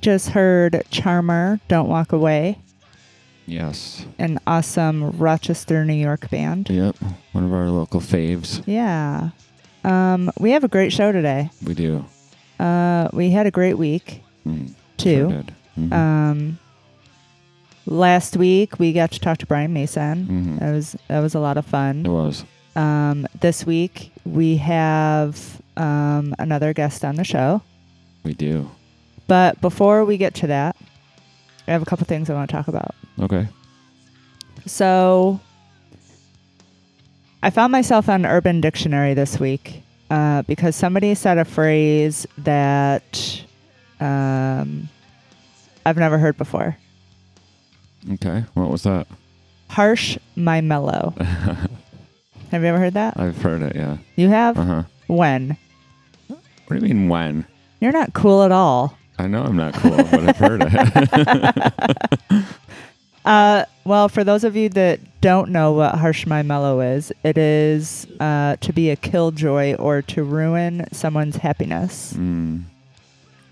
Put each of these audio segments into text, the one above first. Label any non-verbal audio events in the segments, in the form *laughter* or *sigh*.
All right. We just heard CHRMR, Don't Walk Away, Yes. an awesome Rochester, New York band. Yep. One of our local faves. Yeah. Um, we have a great show today. We do. Uh, we had a great week, Mm, too. sure. Mhm. Um, last week we got to talk to Brian Mason. Mhm. That was that was a lot of fun. It was. Um, this week we have um, another guest on the show. We do. But before we get to that, I have a couple things I want to talk about. Okay. So I found myself on Urban Dictionary this week uh, because somebody said a phrase that um, I've never heard before. Okay. What was that? Harsh my mellow. *laughs* have you ever heard that? I've heard it. Yeah. You have? Uh huh. When? What do you mean when? You're not cool at all. I know I'm not cool, but I've heard it. *laughs* Uh, well, for those of you that don't know what harsh my mellow is, it is uh, to be a killjoy or to ruin someone's happiness. mm.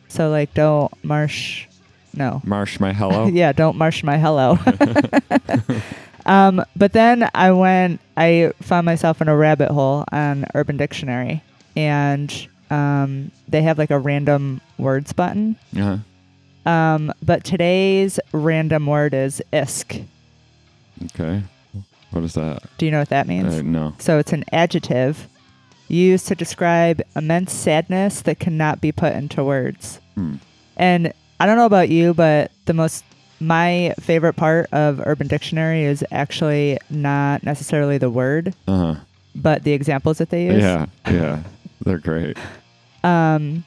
So, like, don't marsh. No. Marsh my hello. *laughs* yeah, don't marsh my hello. *laughs* um, but then I went, I found myself in a rabbit hole on Urban Dictionary, and um, they have like a random words button. Uh-huh. Um, but today's random word is isk. Okay. What is that? Do you know what that means? Uh, no. So it's an adjective used to describe immense sadness that cannot be put into words. Hmm. And I don't know about you, but the most my favorite part of Urban Dictionary is actually not necessarily the word, Uh huh. but the examples that they use. Yeah. Yeah. They're great. Um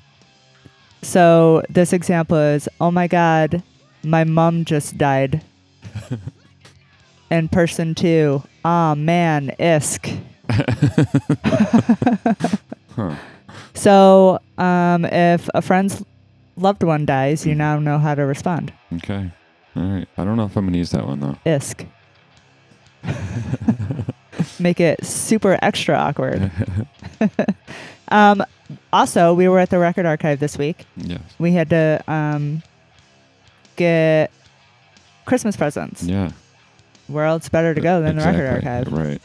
so this example is, "Oh my god, my mom just died." *laughs* and person 2, "Ah man, isk." Huh. *laughs* So, um, if a friend's loved one dies, you now know how to respond. Okay. All right. I don't know if I'm gonna use that one though. Isk. *laughs* Make it super extra awkward. Um, also, we were at the record archive this week. yes. We had to um, get Christmas presents. Yeah. Where else better to go than the record archive? Right.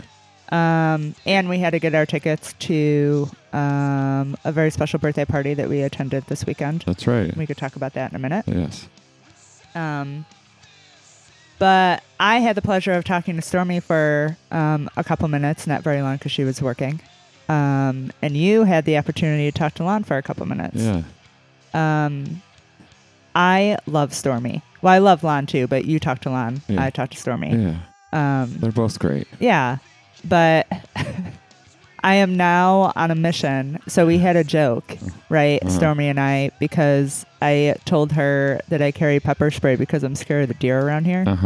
Um, and we had to get our tickets to um, a very special birthday party that we attended this weekend. That's right. We could talk about that in a minute. Yes. Um, but I had the pleasure of talking to Stormy for um, a couple minutes, not very long because she was working. Um, and you had the opportunity to talk to Lon for a couple minutes. Yeah. Um, I love Stormy. Well, I love Lon too, but you talked to Lon. Yeah. I talked to Stormy. Yeah. Um, They're both great. yeah, but *laughs* I am now on a mission. So we had a joke, right, Uh-huh. Stormy and I, because I told her that I carry pepper spray because I'm scared of the deer around here. *laughs*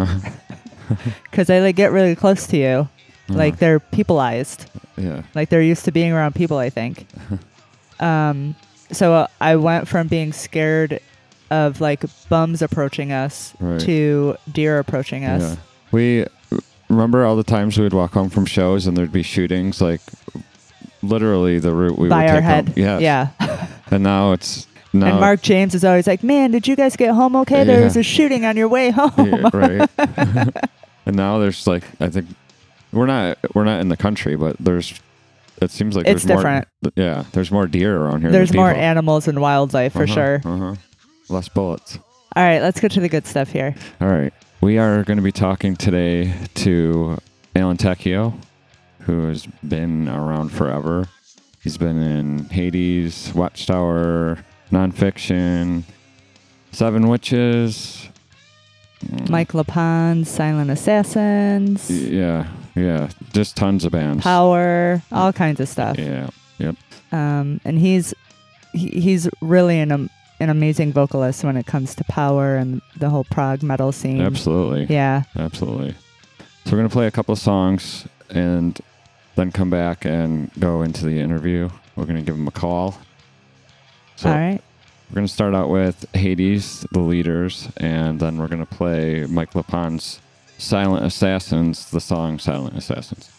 Because they like get really close to you, like they're peopleized, Yeah. like they're used to being around people. I think. *laughs* um, so uh, I went from being scared of like bums approaching us Right. to deer approaching us. Yeah. We remember all the times we would walk home from shows and there'd be shootings, like literally the route we by would our take head. home. Yes. Yeah. *laughs* And now it's now and Mark James is always like, "Man, did you guys get home okay? There was a shooting on your way home." Yeah, right. *laughs* and now there's like I think we're not we're not in the country, but there's it seems like It's there's different. more yeah, there's more deer around here. There's more people. animals and wildlife for Uh-huh, sure. Uh-huh. Less bullets. All right, let's get to the good stuff here. All right. We are going to be talking today to Alan Tecchio, who has been around forever. He's been in Hades, Watchtower, Nonfiction, Seven Witches. Mm, Mike LePond, Silent Assassins, Yeah, yeah. Just tons of bands. Power, all kinds of stuff. Yeah, yep. Um, and he's he, he's really an um, an amazing vocalist when it comes to Power and the whole prog metal scene. Absolutely. Yeah. Absolutely. So we're going to play a couple of songs and then come back and go into the interview. We're going to give him a call. So all right. we're going to start out with Hades, the leaders, and then we're going to play Mike LePond's Silent Assassins, the song Silent Assassins.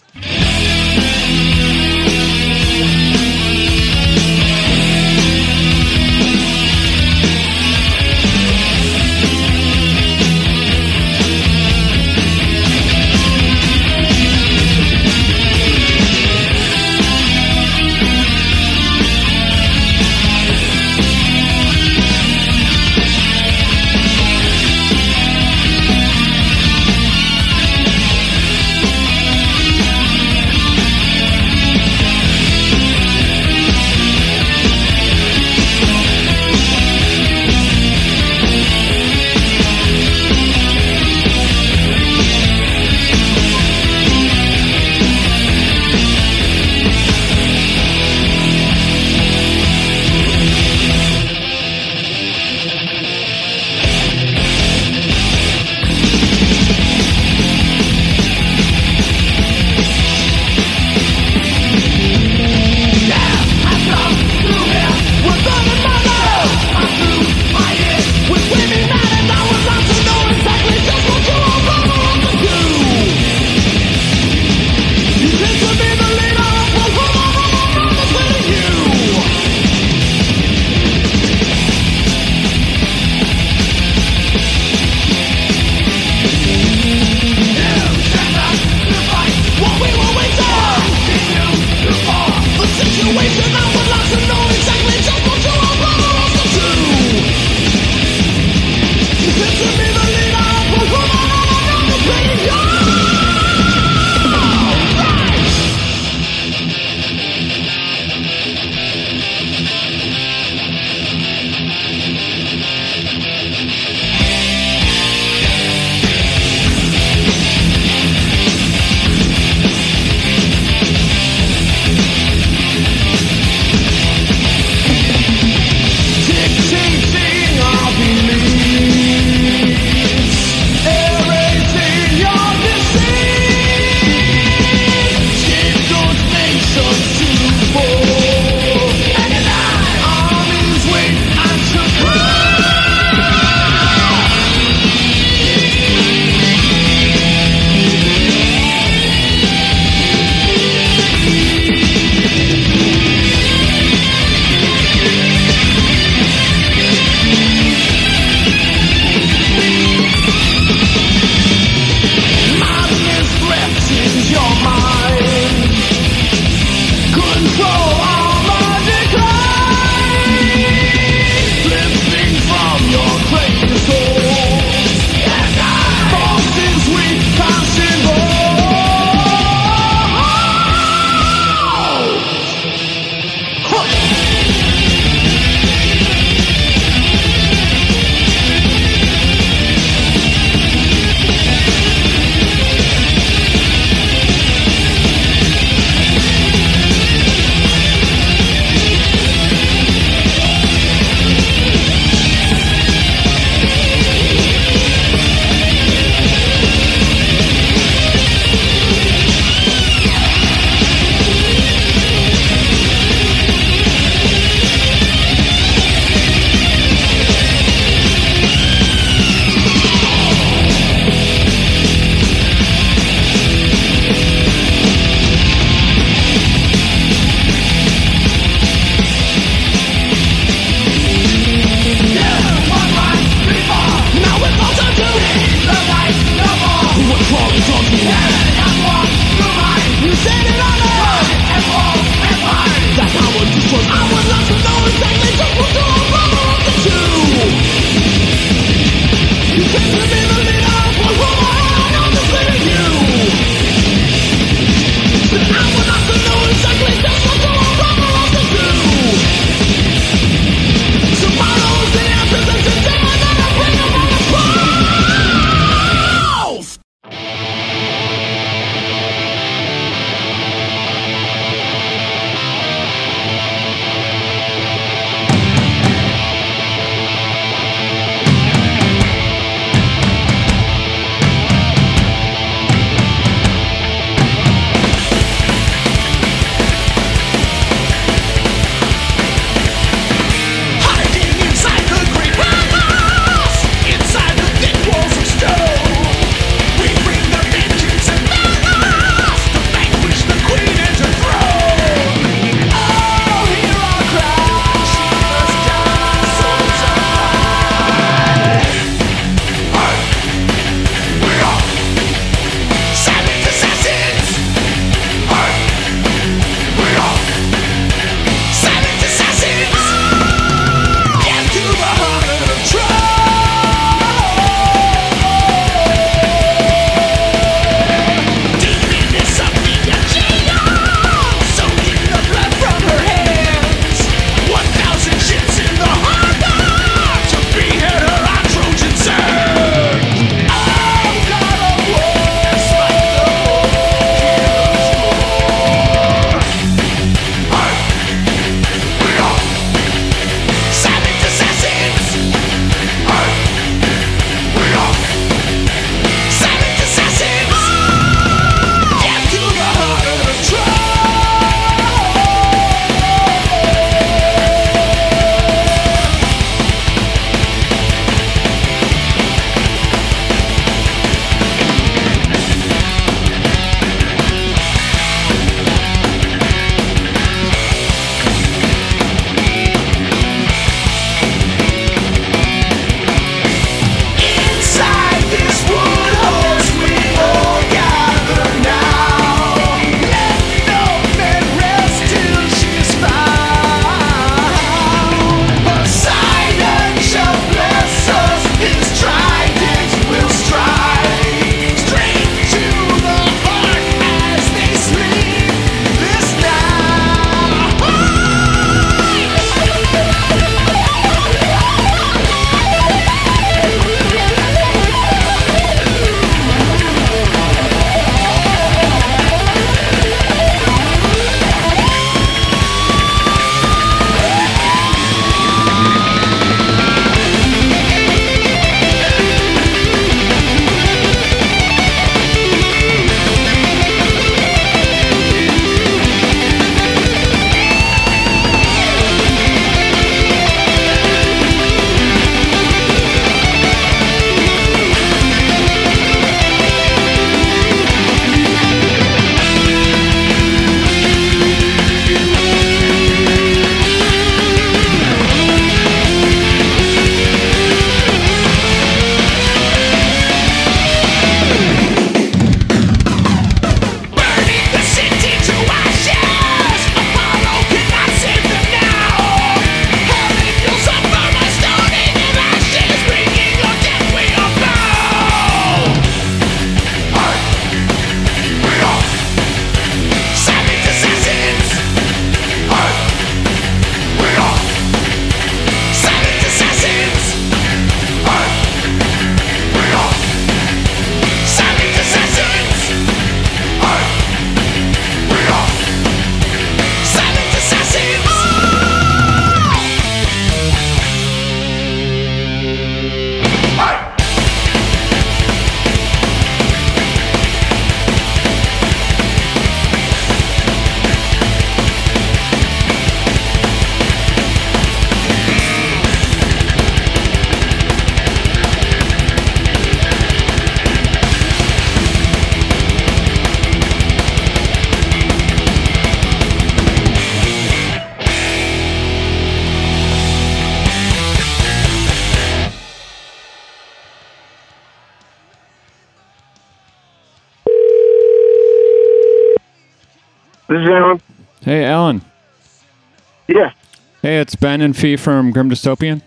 Hey, it's Ben and Fee from Grim Dystopian.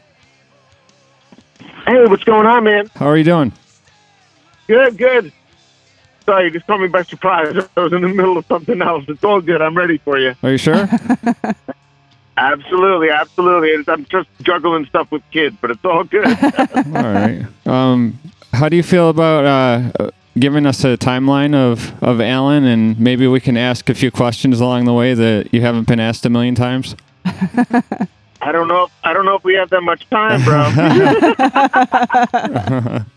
Hey, what's going on, man? How are you doing? Good, good. Sorry, you just caught me by surprise. I was in the middle of something else. It's all good. I'm ready for you. Are you sure? *laughs* Absolutely, absolutely. I'm just juggling stuff with kids, but it's all good. *laughs* All right. Um, how do you feel about uh, giving us a timeline of, of Alan, and maybe we can ask a few questions along the way that you haven't been asked a million times? I don't know. If, I don't know if we have that much time, bro. *laughs*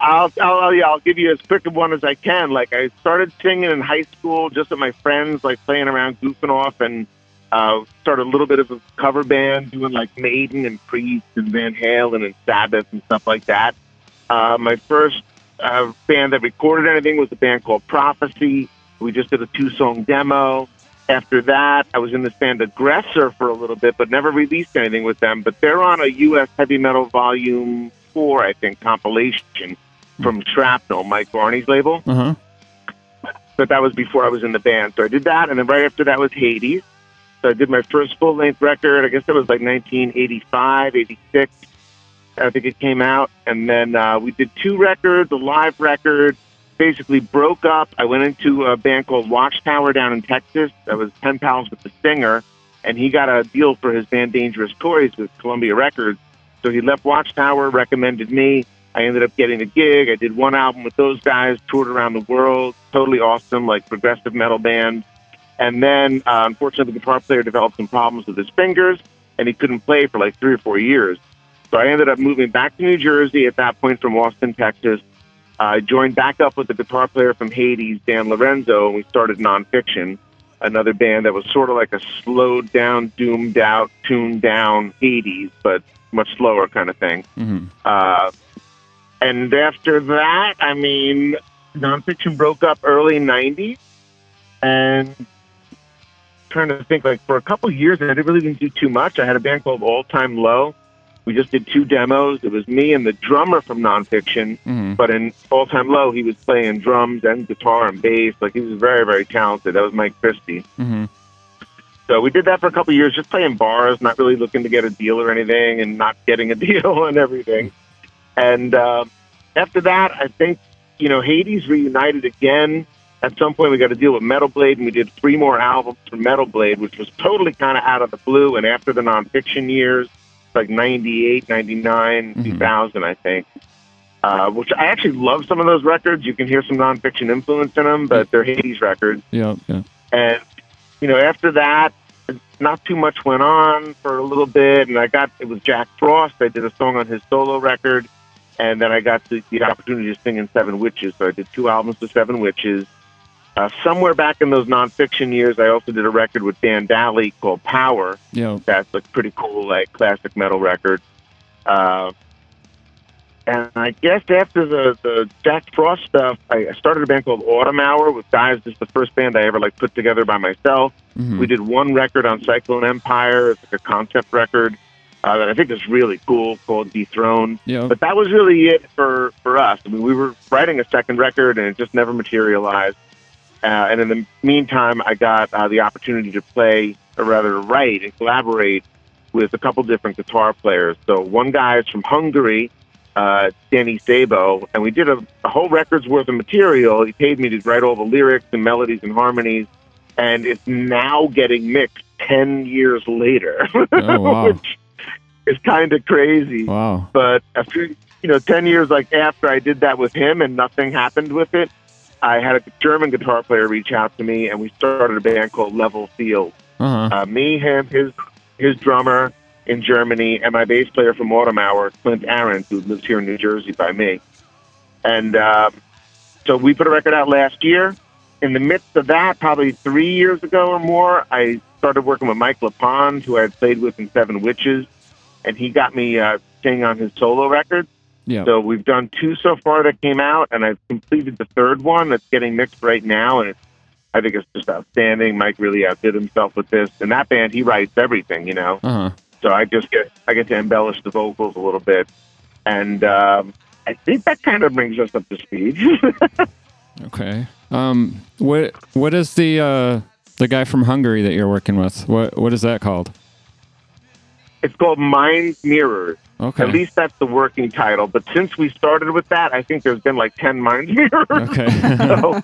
I'll, I'll, yeah, I'll give you as quick of one as I can. Like I started singing in high school, just with my friends, like playing around, goofing off, and uh, started a little bit of a cover band, doing like Maiden and Priest and Van Halen and Sabbath and stuff like that. Uh, my first uh, band that recorded anything was a band called Prophecy. We just did a two-song demo. After that, I was in this band Aggressor for a little bit, but never released anything with them. But they're on a U.S. Heavy Metal Volume Four, I think, compilation from Shrapnel, Mike Varney's label. Uh huh. But that was before I was in the band. So I did that, and then right after that was Hades. So I did my first full length record. I guess that was like 1985, 86. I think it came out, and then uh, we did two records, a live record. Basically broke up. I went into a band called Watchtower down in Texas. I was pen pals with the singer, and he got a deal for his band Dangerous Toys with Columbia Records. So he left Watchtower, recommended me. I ended up getting a gig. I did one album with those guys, toured around the world, totally awesome, like progressive metal band. And then, uh, unfortunately, the guitar player developed some problems with his fingers, and he couldn't play for like three or four years. So I ended up moving back to New Jersey at that point from Austin, Texas. I joined back up with the guitar player from Hades, Dan Lorenzo, and we started Nonfiction, another band that was sort of like a slowed down, doomed out, tuned down Hades, but much slower kind of thing. hmm Uh, and after that, I mean, nonfiction broke up early '90s, and trying to think like for a couple years, I didn't really even do too much. I had a band called All Time Low. We just did two demos. It was me and the drummer from Nonfiction, hmm but in All Time Low, he was playing drums and guitar and bass. Like he was very, very talented. That was Mike Christie. hmm So we did that for a couple of years, just playing bars, not really looking to get a deal or anything, and not getting a *laughs* deal and everything. And uh, after that, I think you know Hades reunited again. At some point, we got a deal with Metal Blade, and we did three more albums for Metal Blade, which was totally kind of out of the blue. And after the nonfiction years, like 98, 99, Mhm. 2000, I think. Uh, which I actually love some of those records. You can hear some nonfiction influence in them, but they're Hades records. Yeah. Yeah. And, you know, after that, not too much went on for a little bit. And I got, it was Jack Frost. I did a song on his solo record. And then I got the, the opportunity to sing in Seven Witches. So I did two albums with Seven Witches. Uh, somewhere back in those nonfiction years, I also did a record with Dan Daly called Power. Yeah. That's like pretty cool, like classic metal record. Uh, and I guess after the, the Jack Frost stuff, I started a band called Autumn Hour with guys. This is the first band I ever like put together by myself. hmm We did one record on Cyclone Empire. It's like a concept record uh, that I think is really cool called Dethroned. Yeah. But that was really it for, for us. I mean, we were writing a second record and it just never materialized. Uh, and in the meantime, I got uh, the opportunity to play, or rather to write and collaborate with a couple different guitar players. So one guy is from Hungary, uh, Danny Sabo, and we did a, a whole record's worth of material. He paid me to write all the lyrics and melodies and harmonies, and it's now getting mixed 10 years later, Oh, wow. *laughs* which is kind of crazy. Wow. But a few, you know, 10 years like after I did that with him and nothing happened with it, I had a German guitar player reach out to me and we started a band called Level Field. Uh huh. Uh, me, him, his his drummer in Germany, and my bass player from Autumn Hour, Clint Aaron, who lives here in New Jersey by me. And um, so we put a record out last year. In the midst of that, probably three years ago or more, I started working with Mike LePond, who I had played with in Seven Witches, and he got me uh, singing on his solo record. Yeah. So we've done two so far that came out, and I've completed the third one that's getting mixed right now, and it's, I think it's just outstanding. Mike really outdid himself with this, and that band he writes everything, you know. Uh huh. So I just get I get to embellish the vocals a little bit, and um, I think that kind of brings us up to speed. *laughs* Okay. Um. What What is the uh the guy from Hungary that you're working with. What what is that called? It's called Mind Mirrors. Okay. At least that's the working title. But since we started with that, I think there's been like ten Mind Mirrors. Okay. *laughs* so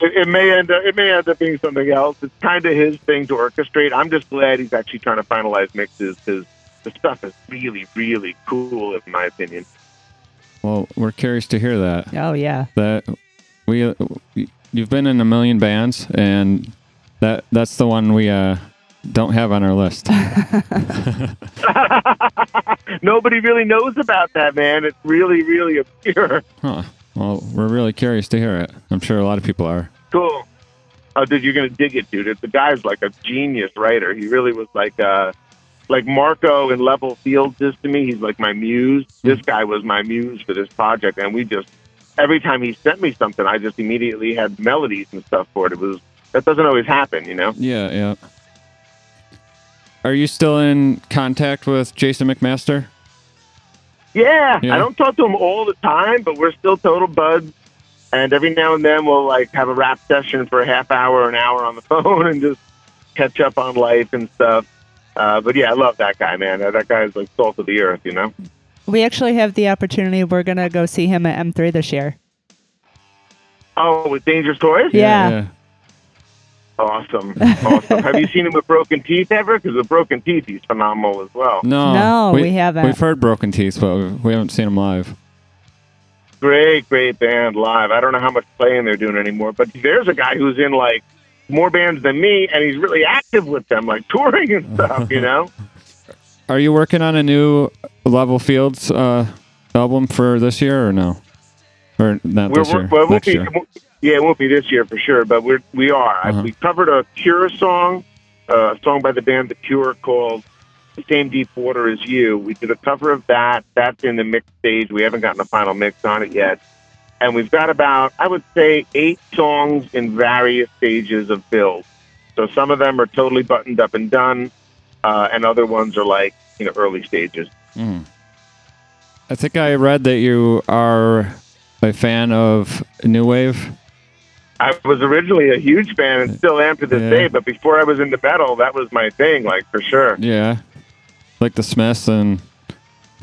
it, it may end up it may end up being something else. It's kind of his thing to orchestrate. I'm just glad he's actually trying to finalize mixes because the stuff is really really cool in my opinion. well, we're curious to hear that. Oh yeah. That we you've been in a million bands, and that that's the one we uh, don't have on our list. *laughs* *laughs* Nobody really knows about that man. It's really really obscure. Huh. Well, we're really curious to hear it. I'm sure a lot of people are. Cool. Oh, dude, you're gonna dig it, dude. The guy's like a genius writer. He really was like uh like Marco in Level Fields is to me. He's like my muse. This guy was my muse for this project, and we just every time he sent me something, I just immediately had melodies and stuff for it. It was that doesn't always happen, you know. Yeah, yeah. Are you still in contact with Jason McMaster? Yeah, Yeah. I don't talk to him all the time, but we're still total buds. And every now and then we'll like have a rap session for a half hour, or an hour on the *laughs* phone, and just catch up on life and stuff. Uh, but yeah, I love that guy, man. That guy is like salt of the earth, you know. We actually have the opportunity. We're gonna go see him at M3 this year. Oh, with Dangerous Toys. Yeah. Awesome, awesome. have you seen him with Broken Teeth ever? Because with Broken Teeth, he's phenomenal as well. No. No, we haven't. We've heard Broken Teeth, but we- we haven't seen him live. Great, great band live. I don't know how much playing they're doing anymore, but there's a guy who's in like more bands than me, and he's really active with them, like *laughs* touring and stuff. You know. *laughs* Are you working on a new Level Fields uh, album for this year or no? Or not We're, this year? well, it won't next be, year. Yeah, it won't be this year for sure, but we're we are. I- Uh-huh. We covered a Cure song, uh, a song by the band The Cure called "Same Deep Water as You." We did a cover of that. That's in the mix stage. We haven't gotten a final mix on it yet, and we've got about I would say eight songs in various stages of build. So some of them are totally buttoned up and done, uh, and other ones are like you know early stages. Mm. I think I read that you are a fan of New Wave. I was originally a huge fan and still am to this Yeah. day, but before I was into metal, that was my thing, like for sure. Yeah. Like the Smiths and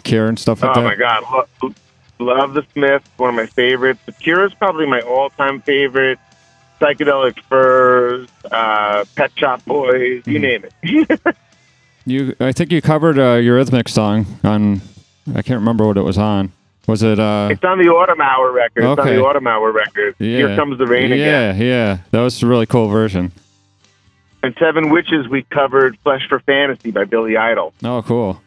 Cure and stuff like Oh that. Oh my god, Lo- love the Smiths, one of my favorites. The Cure is probably my all-time favorite. Psychedelic Furs, uh, Pet Shop Boys, you Mhm. name it. *laughs* You, I think you covered a Eurythmic song on. I can't remember what it was on. Was it? uh it's on the Autumn Hour record. It's Okay. on the Autumn Hour record. Yeah. Here comes the rain Yeah, again. Yeah, yeah. That was a really cool version. And Seven Witches, we covered Flesh for Fantasy by Billy Idol. Oh, cool.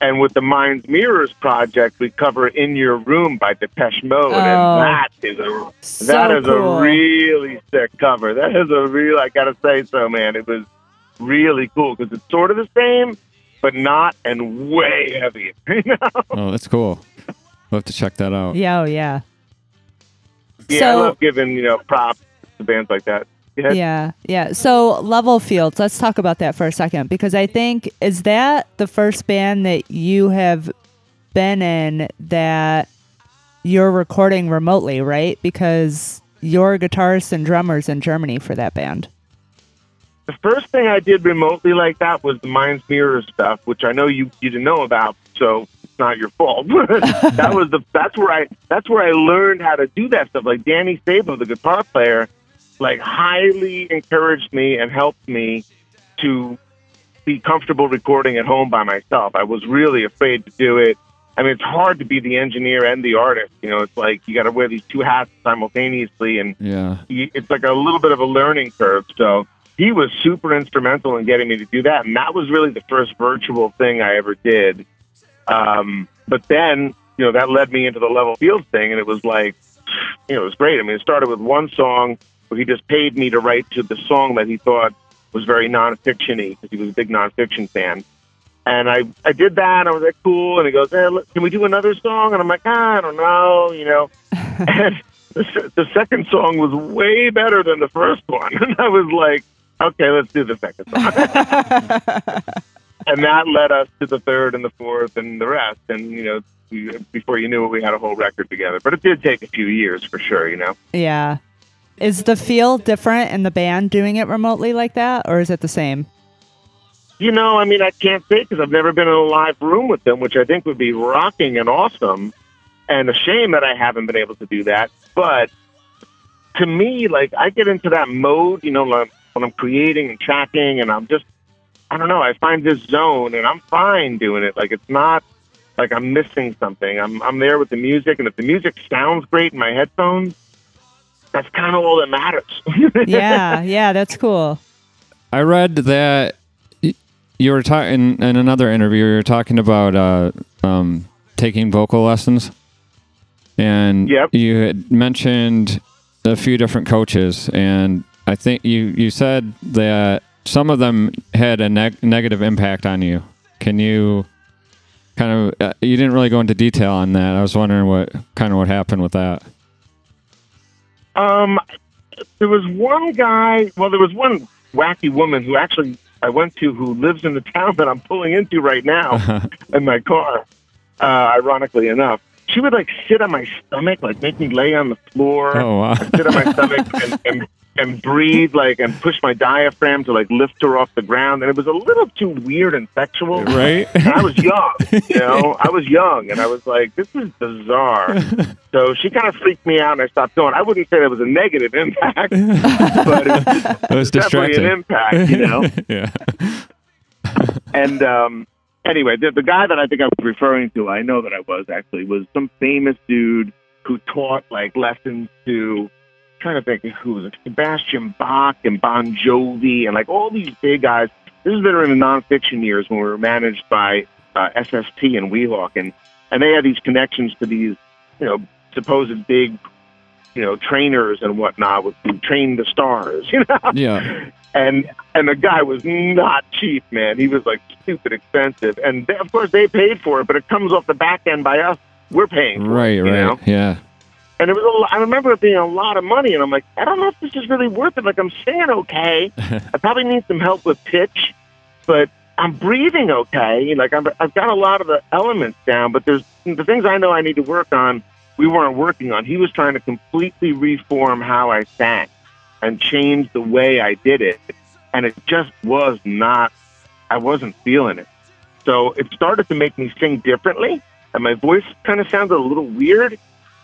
And with the Minds Mirrors project, we cover In Your Room by Depeche Mode, Oh. and that is a So That is cool. a really sick cover. That is a real, I gotta say so, man. It was really cool because it's sort of the same, but not and way heavier. *laughs* You know? Oh, that's cool. We'll have to check that out. Yeah, oh yeah. Yeah, I love giving, you know, props to bands like that. Yeah. Yeah, yeah. So Level Fields, let's talk about that for a second because I think is that the first band that you have been in that you're recording remotely, right? Because you're guitarist and drummers in Germany for that band. The first thing I did remotely like that was the Minds Mirror stuff, which I know you, you didn't know about, so it's not your fault. *laughs* that was the that's where I that's where I learned how to do that stuff. Like Danny Sabo, the guitar player, like highly encouraged me and helped me to be comfortable recording at home by myself. I was really afraid to do it. I mean, it's hard to be the engineer and the artist. You know, it's like you got to wear these two hats simultaneously, and Yeah. it's like a little bit of a learning curve. So he was super instrumental in getting me to do that, and that was really the first virtual thing I ever did. Um, but then, you know, that led me into the level field thing, and it was like, you know, it was great. I mean, it started with one song where he just paid me to write to the song that he thought was very nonfiction-y because he was a big nonfiction fan. And I, I did that. And I was like, cool. And he goes, hey, look, can we do another song? And I'm like, ah, I don't know, you know. *laughs* and the, the second song was way better than the first one. *laughs* And I was like, okay, let's do the second song. *laughs* and that led us to the third and the fourth and the rest. And, you know, we, before you knew it, we had a whole record together. But it did take a few years for sure, you know. Yeah. Is the feel different in the band doing it remotely like that, or is it the same? You know, I mean, I can't say because I've never been in a live room with them, which I think would be rocking and awesome. And a shame that I haven't been able to do that. But to me, like, I get into that mode, you know, like, when I'm creating and tracking, and I'm just, I don't know, I find this zone, and I'm fine doing it. Like, it's not like I'm missing something. I'm I'm there with the music, and if the music sounds great in my headphones, that's kind of all that matters. *laughs* Yeah, yeah, that's cool. I read that you were talking in another interview. You were talking about uh, um, taking vocal lessons, and Yep. you had mentioned a few different coaches, and I think you you said that some of them had a neg- negative impact on you. Can you kind of? Uh, you didn't really go into detail on that. I was wondering what kind of what happened with that. Um, there was one guy. Well, there was one wacky woman who actually I went to who lives in the town that I'm pulling into right now *laughs* in my car. Uh, ironically enough, she would like sit on my stomach, like make me lay on the floor, Oh wow! sit on my stomach, *laughs* and, and and breathe like and push my diaphragm to like lift her off the ground. And it was a little too weird and sexual. right? And I was young, *laughs* you know, I was young, and I was like, "This is bizarre." *laughs* So she kind of freaked me out, and I stopped going. I wouldn't say that was a negative impact, *laughs* but it was It was definitely an impact, you know. yeah. And um, anyway, the, the guy that I think I was referring to, I know that I was actually, was some famous dude who taught like lessons to. Trying to think who was it? Sebastian Bach and Bon Jovi and like all these big guys. This is better in the nonfiction years when we were managed by uh, SST and Weehawk, and and they had these connections to these, you know, supposed big, you know, trainers and whatnot with who trained the stars, *laughs* you know Yeah. and and the guy was not cheap, man. He was like stupid expensive, and they, of course they paid for it, but it comes off the back end by us. We're paying, for Right, it, you right. know? Yeah. And it was, a, I remember it being a lot of money, and I'm like, I don't know if this is really worth it. Like I'm saying okay, *laughs* I probably need some help with pitch, but I'm breathing okay. Like I'm, I've got a lot of the elements down, but there's the things I know I need to work on. We weren't working on. He was trying to completely reform how I sang and change the way I did it, and it just was not. I wasn't feeling it. So it started to make me sing differently, and my voice kind of sounded a little weird,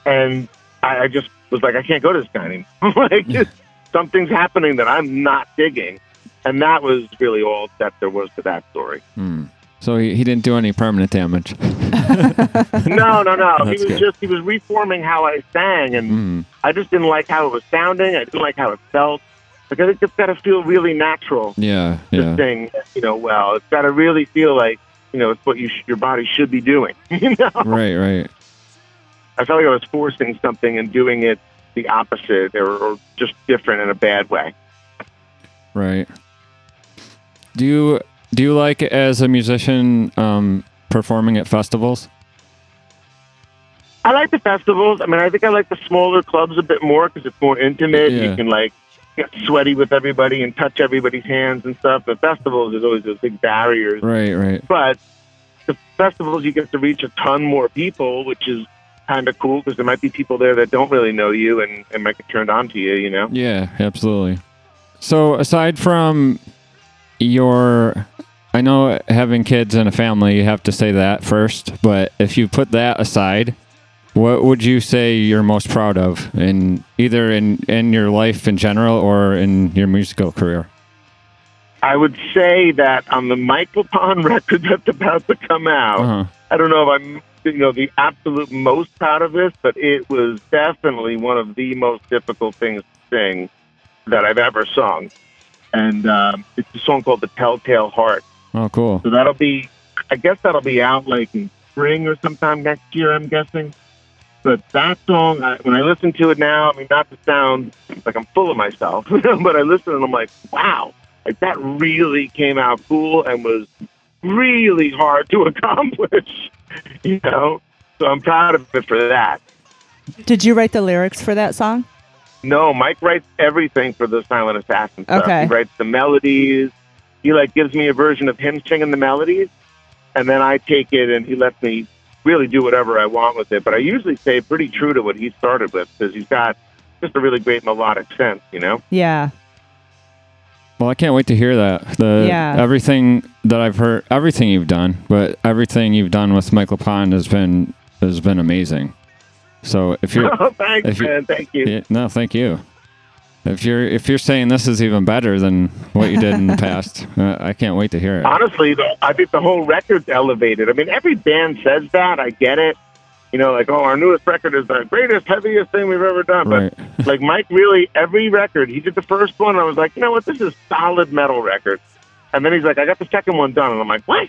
and I, I just was like, I can't go to this guy anymore. *laughs* like just, something's happening that I'm not digging, and that was really all that there was to that story. Hmm. So he, he didn't do any permanent damage. *laughs* no, no, no. he was good. just he was reforming how I sang, and Hmm. I just didn't like how it was sounding. I didn't like how it felt. because it just got to feel really natural Yeah. to Yeah. sing, you know, well. It's got to really feel like you know it's what you sh- your body should be doing. *laughs* you know, Right. Right. I felt like I was forcing something and doing it the opposite, or, or just different in a bad way. Right. Do you do you like as a musician um, performing at festivals? I like the festivals. I mean, I think I like the smaller clubs a bit more because it's more intimate. Yeah. You can like get sweaty with everybody and touch everybody's hands and stuff. But festivals, there's always those big barriers. Right. Right. But the festivals, you get to reach a ton more people, which is kind of cool because there might be people there that don't really know you and, and might get turned on to you. You know. Yeah. Absolutely. So aside from your, I know having kids and a family, you have to say that first. But if you put that aside, what would you say you're most proud of in either in in your life in general or in your musical career? I would say that on the Mike LePond *laughs* record that's about to come out, Uh-huh. I don't know if I'm, you know, the absolute most proud of this, but it was definitely one of the most difficult things to sing that I've ever sung. And um, it's a song called "The Telltale Heart." Oh, cool. So that'll be, I guess that'll be out like in spring or sometime next year. I'm guessing. But that song, I, when I listen to it now, I mean, not to sound like I'm full of myself, *laughs* but I listen and I'm like, wow, like that really came out cool and was really hard to *laughs* accomplish, *laughs* you know. So I'm proud of it for that. Did you write the lyrics for that song? No, Mike writes everything for the Silent Assassin stuff. Okay. He writes the melodies. He like gives me a version of him singing the melodies, and then I take it and he lets me really do whatever I want with it. But I usually stay pretty true to what he started with because he's got just a really great melodic sense, you know. Yeah. Well, I can't wait to hear that. The Yeah. everything that I've heard, everything you've done, but everything you've done with Mike LePond has been has been amazing. So if you're *laughs* Oh, thanks, if you- man. Thank you. Yeah, no, thank you. If you're if you're saying this is even better than what you did in the *laughs* past, uh, I can't wait to hear it. Honestly, though, I think the whole record's elevated. I mean, every band says that. I get it. You know, like, oh, our newest record is the greatest, heaviest thing we've ever done. Right. But *laughs* like Mike, really, every record he did the first one. I was like, you know what, this is solid metal record. And then he's like, I got the second one done, and I'm like, what?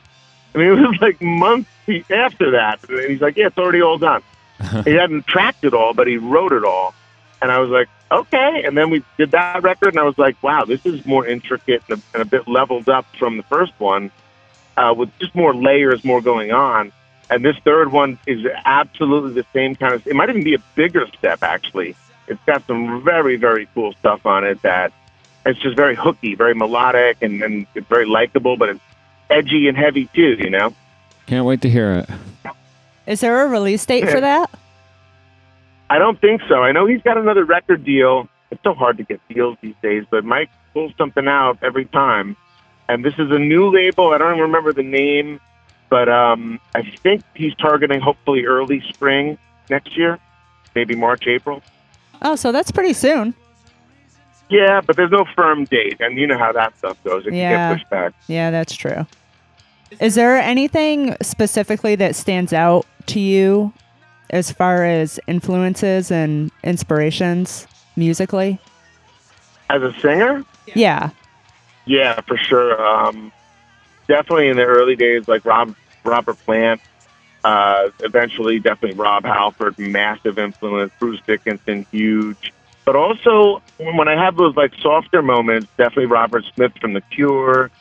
I mean, it was like months after that, and he's like, yeah, it's already all done. *laughs* he hadn't tracked it all, but he wrote it all. And I was like, okay. And then we did that record, and I was like, wow, this is more intricate and a, and a bit leveled up from the first one, uh, with just more layers, more going on. And this third one is absolutely the same kind of. It might even be a bigger step, actually. It's got some very, very cool stuff on it that it's just very hooky, very melodic, and, and it's very likable, but it's edgy and heavy too. You know. Can't wait to hear it. Is there a release date for that? *laughs* I don't think so. I know he's got another record deal. It's so hard to get deals these days, but Mike pulls something out every time. And this is a new label. I don't even remember the name, but um, I think he's targeting hopefully early spring next year, maybe March, April. Oh, so that's pretty soon. Yeah, but there's no firm date, and you know how that stuff goes. It Yeah. can get pushed back. Yeah, that's true. Is there anything specifically that stands out to you as far as influences and inspirations musically? As a singer, Yeah. Yeah, for sure. Um, definitely in the early days, like Rob Robert Plant. Uh, eventually, definitely Rob Halford, massive influence. Bruce Dickinson, huge. But also, when I have those like softer moments, definitely Robert Smith from The Cure,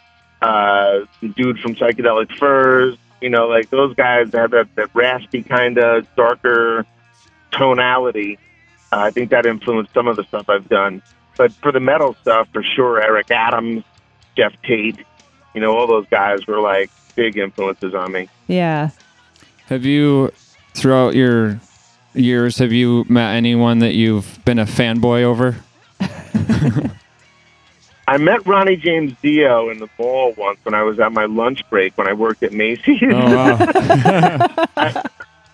uh, the dude from Psychedelic Furs. You know, like those guys have that, that raspy kind of darker tonality. Uh, I think that influenced some of the stuff I've done. But for the metal stuff, for sure, Eric Adams, Geoff Tate, you know, all those guys were like big influences on me. Yeah. Have you, throughout your years, have you met anyone that you've been a fanboy over? *laughs* I met Ronnie James Dio in the mall once when I was at my lunch break when I worked at Macy's. Oh wow! *laughs*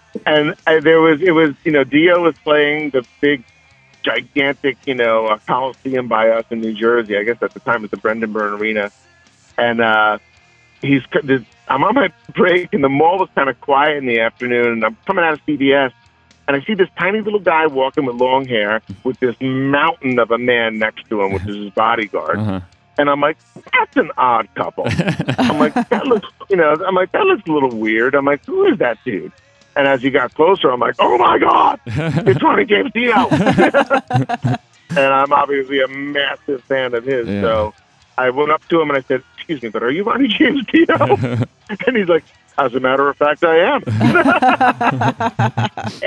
*laughs* and I, there was it was you know Dio was playing the big gigantic you know uh, Coliseum by us in New Jersey. I guess at the time it was the Brendan Byrne Arena, and uh, he's I'm on my break and the mall was kind of quiet in the afternoon, and I'm coming out of CVS. And I see this tiny little guy walking with long hair with this mountain of a man next to him, which is his bodyguard. Uh-huh. And I'm like, that's an odd couple. *laughs* I'm like, that looks, you know, I'm like, that looks a little weird. I'm like, who is that dude? And as he got closer, I'm like, oh my God, it's *laughs* Ronnie James *laughs* Dio. and I'm obviously a massive fan of his. Yeah. So I went up to him and I said, excuse me, but are you Ronnie James Dio? *laughs* and he's like, as a matter of fact, I am. *laughs* and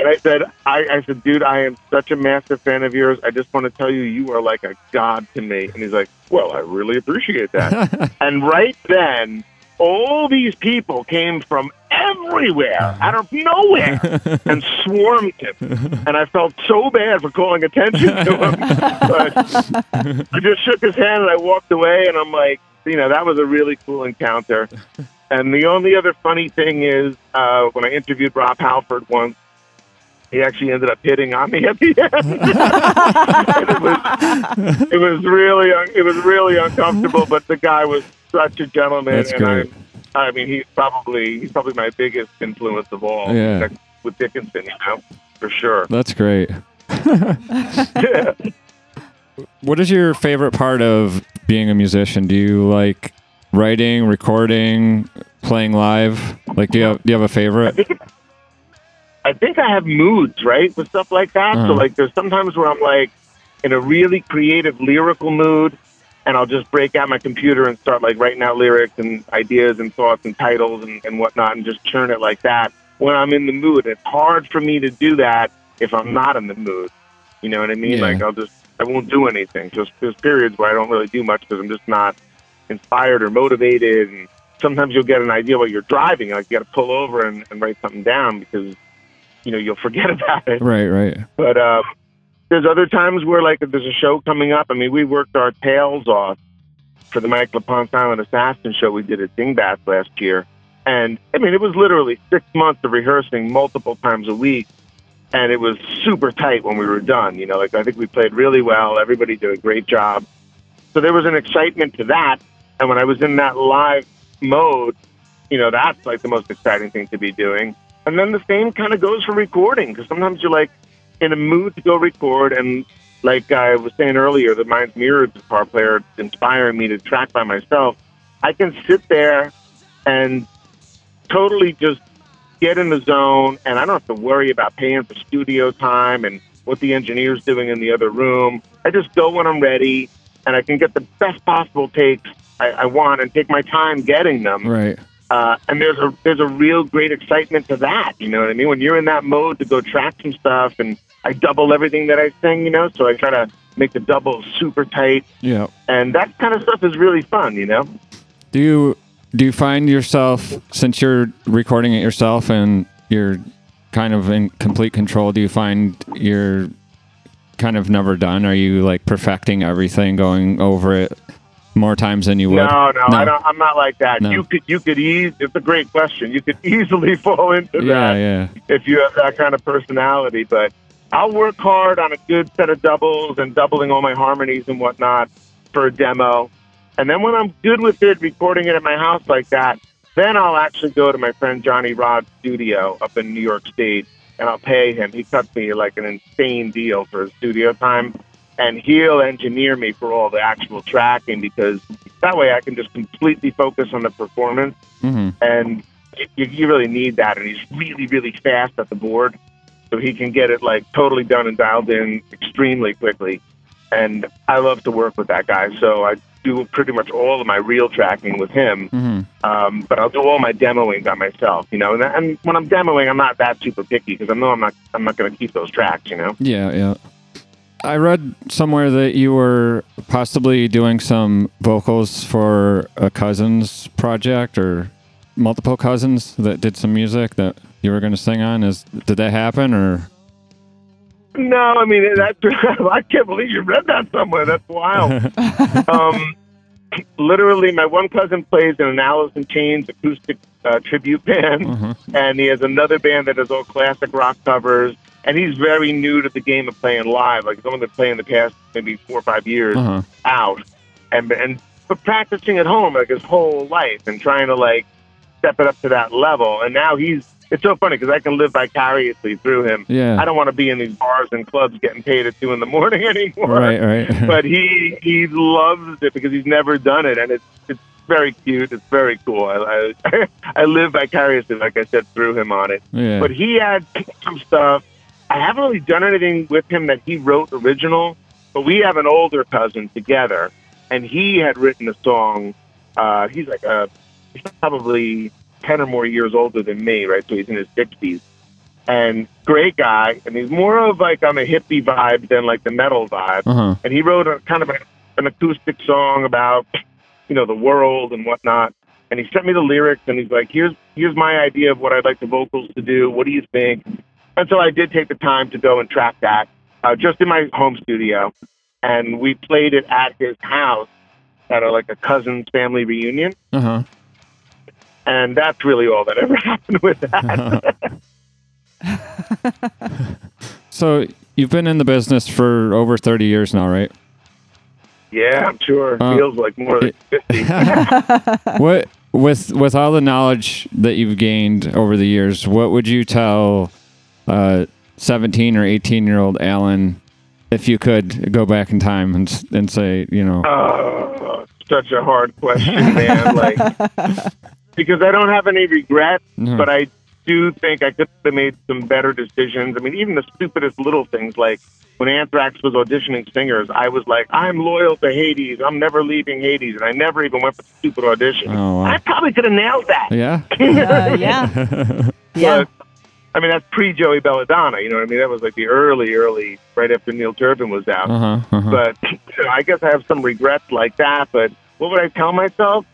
I said, I, I said, dude, I am such a massive fan of yours. I just want to tell you, you are like a god to me. And he's like, well, I really appreciate that. *laughs* and right then, all these people came from everywhere, uh-huh. out of nowhere, and swarmed him. And I felt so bad for calling attention to him. but I just shook his hand and I walked away. And I'm like, you know, that was a really cool encounter. *laughs* And the only other funny thing is, uh, when I interviewed Rob Halford once, he actually ended up hitting on me at the end. *laughs* It was it was really it was really uncomfortable, but the guy was such a gentleman. That's and great. I, I mean, he's probably he's probably my biggest influence of all. Yeah. with Dickinson, you know, for sure. That's great. *laughs* What is your favorite part of being a musician? Do you like writing, recording, playing live? Like, do you have do you have a favorite? I think I have moods, right, with stuff like that. Uh-huh. So like, there's sometimes where I'm like in a really creative, lyrical mood, and I'll just break out my computer and start like writing out lyrics and ideas and thoughts and titles and, and whatnot, and just churn it like that when I'm in the mood. It's hard for me to do that if I'm not in the mood. You know what I mean? Yeah. Like I'll just I won't do anything. Just there's periods where I don't really do much because I'm just not inspired or motivated. And sometimes you'll get an idea while you're driving, like you got to pull over and, and write something down because you know you'll *laughs* forget about it. Right, right. But uh, there's other times where like if there's a show coming up. I mean, we worked our tails off for the Mike LePond Silent Assassin show we did at Dingbat last year, and I mean it was literally six months of rehearsing multiple times a week, and it was super tight when we were done. You know, like I think we played really well. Everybody did a great job. So there was an excitement to that, and when I was in that live mode, you know, that's like the most exciting thing to be doing. And then the same kind of goes for recording because sometimes you're like in a mood to go record, and like I was saying earlier, the Mind's Mirror guitar player inspiring me to track by myself. I can sit there and totally just get in the zone, and I don't have to worry about paying for studio time and what the engineer's doing in the other room. I just go when I'm ready, and I can get the best possible takes I, I want and take my time getting them. Right. Uh, and there's a there's a real great excitement to that. You know what I mean? When you're in that mode to go track some stuff, and I double everything that I sing. You know, so I try to make the doubles super tight, Yeah. and that kind of stuff is really fun. You know? Do you do you find yourself since you're recording it yourself and you're kind of in complete control? Do you find you're kind of never done? Are you like perfecting everything, going over it more times than you would? No, no, I don't. I'm not like that. No. You could you could ease. It's a great question. You could *laughs* easily fall into Yeah, that yeah. if you have that kind of personality. But I'll work hard on a good set of doubles and doubling all my harmonies and whatnot for a demo. And then when I'm good with it, recording it at my house like that, then I'll actually go to my friend Johnny Rod's studio up in New York State and I'll pay him. He cuts me like an insane deal for his studio time. And he'll engineer me for all the actual tracking because that way I can just completely focus on the performance hmm and you, you really need that. And he's really, really fast at the board, so he can get it like totally done and dialed in extremely quickly. And I love to work with that guy, so I do pretty much all of my real tracking with him. hmm Um, but I'll do all my demoing by myself, you know. And, and when I'm demoing, I'm not that super picky because I know I'm not I'm not going to keep those tracks, you know. Yeah, yeah. I read somewhere that you were possibly doing some vocals for a cousin's project or multiple cousins that did some music that you were going to sing on. Is did that happen or? No, I mean that. *laughs* I can't believe you read that somewhere. That's wild. *laughs* um, literally, my one cousin plays in an Alice in Chains acoustic uh, tribute band, Mhm. and he has another band that does all classic rock covers. And he's very new to the game of playing live. Like he's only been playing the past maybe four or five years Uh-huh. out, and and but practicing at home like his whole life and trying to like step it up to that level. And now he's. It's so funny because I can live vicariously through him. Yeah. I don't want to be in these bars and clubs getting paid at two in the morning *laughs* anymore Right, right. *laughs* but he he loves it because he's never done it, and it's it's very cute. It's very cool. I I, *laughs* I live vicariously, like I said, through him on it. yeah. But he had some stuff. I haven't really done anything with him that he wrote original, but we have an older cousin together, and he had written a song. Uh, he's like a he's probably ten or more years older than me, right? So he's in his sixties. And great guy, and he's more of like on a hippie vibe than like the metal vibe uh-huh. and he wrote a kind of a, an acoustic song about you know the world and whatnot and he sent me the lyrics and he's like here's here's my idea of what i'd like the vocals to do what do you think and so i did take the time to go and track that uh, just in my home studio and we played it at his house at a, like a cousin's family reunion Uh-huh. And that's really all that ever *laughs* happened with that *laughs* So you've been in the business for over 30 years now, right? yeah i'm sure it Uh, feels like more than *laughs* 50 what with with all the knowledge that you've gained over the years, what would you tell uh 17 or 18 year old Alan if you could go back in time and and say, you know, Oh, such a hard question, man. like, because I don't have any regrets, Mhm. but I do think I could have made some better decisions. I mean, even the stupidest little things, like when Anthrax was auditioning singers, I was like, I'm loyal to Hades. I'm never leaving Hades. And I never even went for the stupid audition. Oh, wow. I probably could have nailed that. yeah. *laughs* Uh, yeah. *laughs* Yeah. But, I mean, that's pre Joey Belladonna. You know what I mean? That was like the early, early, right after Neil Turbin was out. Uh-huh. uh-huh. But you know, I guess I have some regrets like that. But what would I tell myself?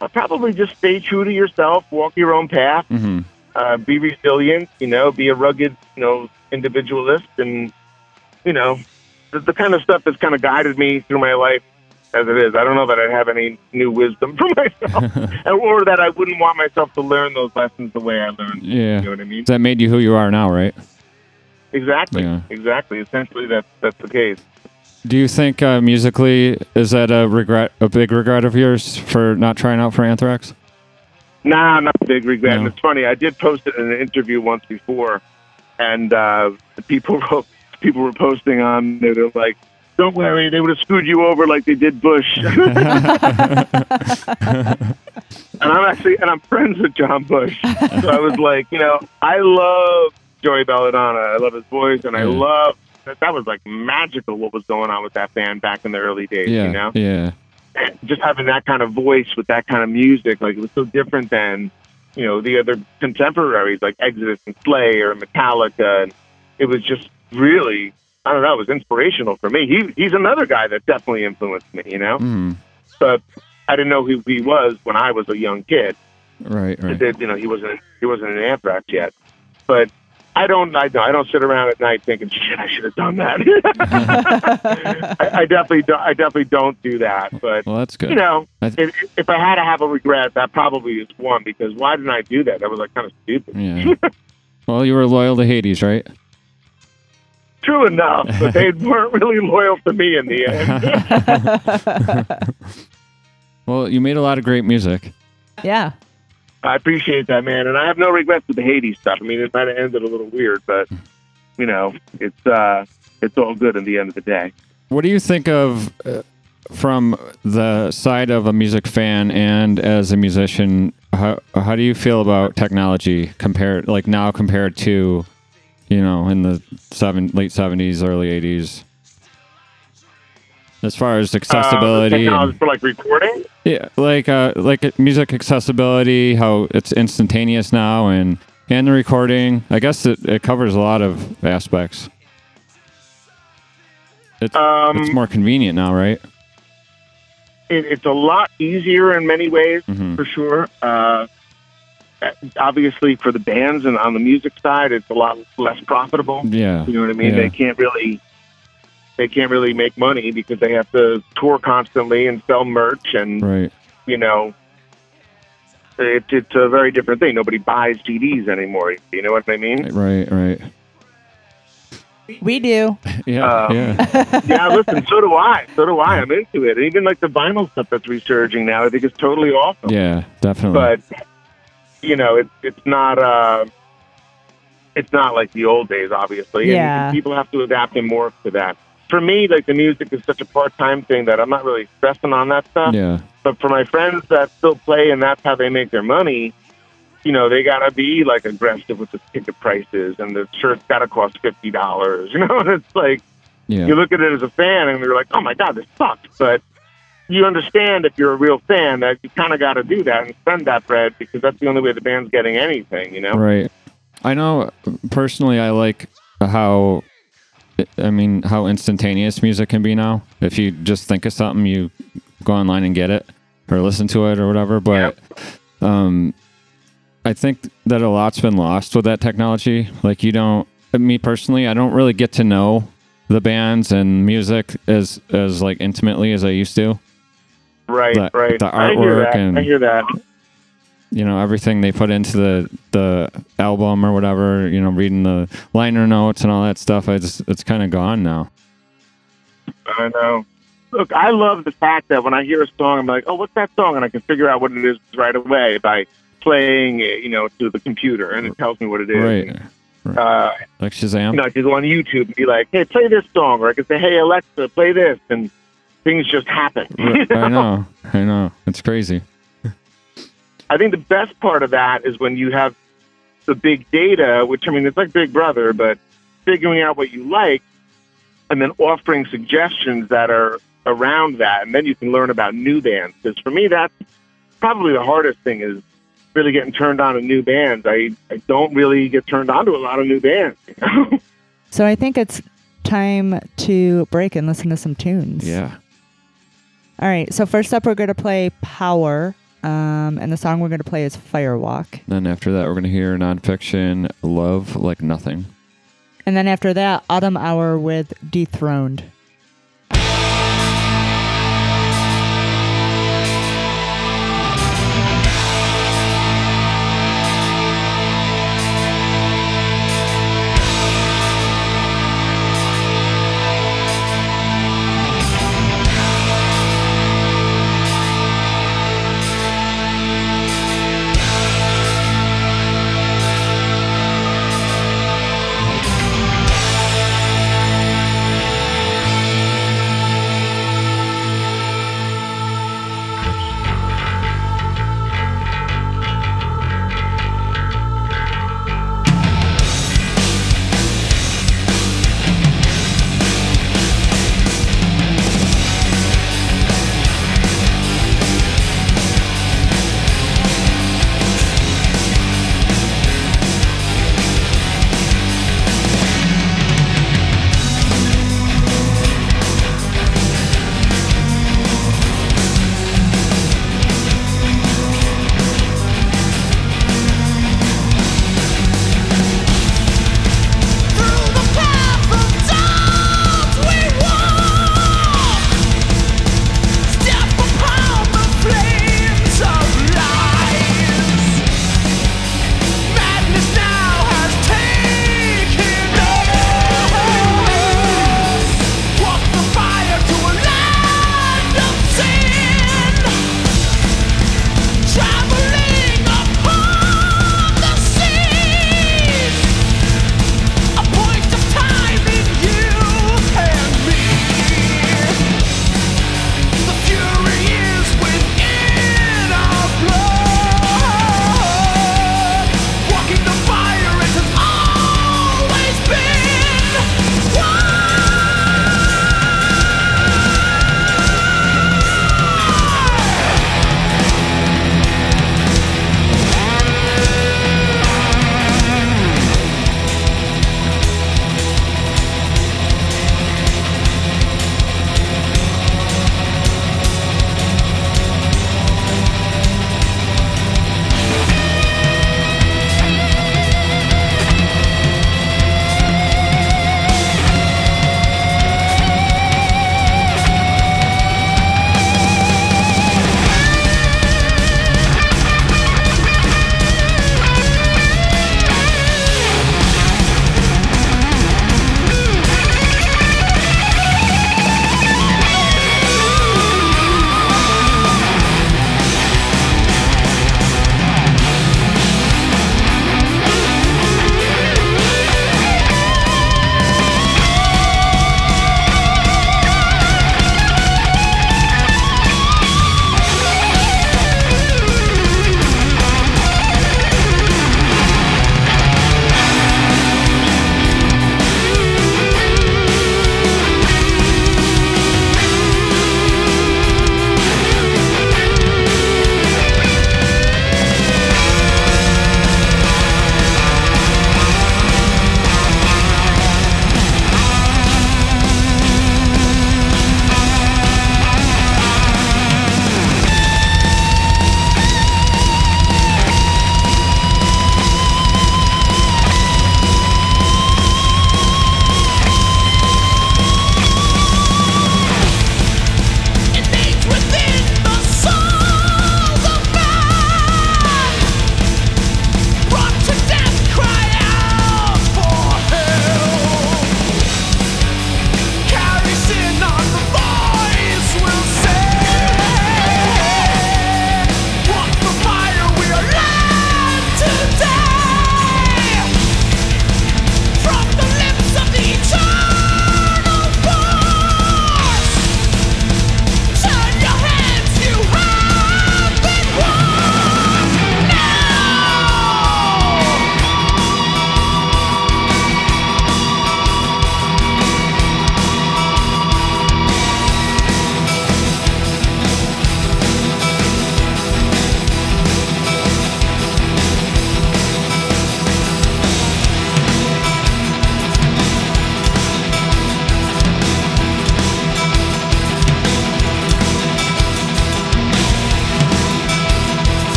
I'll probably just stay true to yourself, walk your own path, Mhm. uh, be resilient. You know, be a rugged, you know, individualist, and you know, the, the kind of stuff that's kind of guided me through my life as it is. I don't know that I have any new wisdom *laughs* for myself, *laughs* or that I wouldn't want myself to learn those lessons the way I learned. Yeah. You know what I mean? That made you who you are now, right? Exactly. Yeah. Exactly. Essentially, that's that's the case. Do you think uh, musically is that a regret, a big regret of yours for not trying out for Anthrax? Nah, not a big regret. No. And it's funny. I did post it in an interview once before, and uh, people *laughs* wrote, people were posting on there. They're like, "Don't worry, they would have screwed you over like they did Bush." *laughs* and I'm actually and I'm friends with John Bush, so I was like, you know, I love Joey Belladonna. I love his voice, and I love that. That was like magical. What was going on with that band back in the early days? yeah, You know yeah, just having that kind of voice with that kind of music, like it was so different than, you know, the other contemporaries like Exodus and Slayer and Metallica. And it was just really, I don't know, it was inspirational for me. He, he's another guy that definitely influenced me, you know, mm, but I didn't know who he was when I was a young kid. right, right. did, you know, he wasn't, he wasn't an Anthrax yet, but I don't, I don't, I don't sit around at night thinking, shit, I should have done that. *laughs* I, I definitely, don't, I definitely don't do that, but Well, that's good. you know, I th- if, if I had to have a regret, that probably is one because why didn't I do that? That was like kind of stupid. yeah. *laughs* well, you were loyal to Hades, right? True enough, but they *laughs* weren't really loyal to me in the end. Well, you made a lot of great music. yeah. I appreciate that, man, and I have no regrets with the Hades stuff. I mean, it might have ended a little weird, but you know, it's uh, it's all good in the end of the day. What do you think of uh, from the side of a music fan and as a musician? How how do you feel about technology compared, like now compared to, you know, in the seven late seventies, early eighties? As far as Uh, accessibility, technology and, for like recording. yeah, like uh, like music accessibility, how it's instantaneous now, and and the recording. I guess it, it covers a lot of aspects. It's Um, it's more convenient now, right? it, it's a lot easier in many ways, Mhm. for sure. Uh, obviously, for the bands and on the music side, it's a lot less profitable. Yeah. You know what I mean? Yeah. They can't really they can't really make money because they have to tour constantly and sell merch and Right. you know it's it's a very different thing. Nobody buys CDs anymore. You know what I mean? Right. Right. We do. *laughs* Yeah. Um, yeah. *laughs* yeah, listen, so do I. So do I. I'm into it. And Even like the vinyl stuff that's resurging now, I think it's totally awesome. Yeah. Definitely. But you know, it's it's not uh it's not like the old days, obviously. Yeah. And people have to adapt and morph to that. For me, like the music is such a part time thing that I'm not really stressing on that stuff. yeah. But for my friends that still play and that's how they make their money, you know, they gotta be like aggressive with the ticket prices and the shirt's gotta cost fifty dollars. *laughs* You know, and it's like Yeah. you look at it as a fan and you're like, oh my god, this sucks. But you understand if you're a real fan that you kind of got to do that and spend that bread because that's the only way the band's getting anything. You know? Right. I know personally I like how I mean how instantaneous music can be now. If you just think of something you go online and get it or listen to it or whatever, but um I think that a lot's been lost with that technology. Like you don't me personally, I don't really get to know the bands and music as as like intimately as I used to. Right, The- right. the I hear artwork that. and- I hear that. You know everything they put into the the album or whatever you know reading the liner notes and all that stuff I just it's kind of gone now I know. Look, I love the fact that when I hear a song, I'm like, oh, what's that song? And I can figure out what it is right away by playing it, you know, to the computer, and it tells me what it is. right Uh, like shazam you know, I could go on YouTube and be like, hey, play this song, or I could say, hey, Alexa, play this, and things just happen. *laughs* I know i know it's crazy I think the best part of that is when you have the big data, which I mean, it's like Big Brother, but figuring out what you like and then offering suggestions that are around that. And then you can learn about new bands. Because for me, that's probably the hardest thing is really getting turned on to new bands. I, I don't really get turned on to a lot of new bands. you *laughs* know? So I think it's time to break and listen to some tunes. yeah All right. So first up, we're going to play Power. Um, and the song we're going to play is Firewalk. then after that we're going to hear nonfiction love like nothing And then after that, Autumn Hour with Dethroned.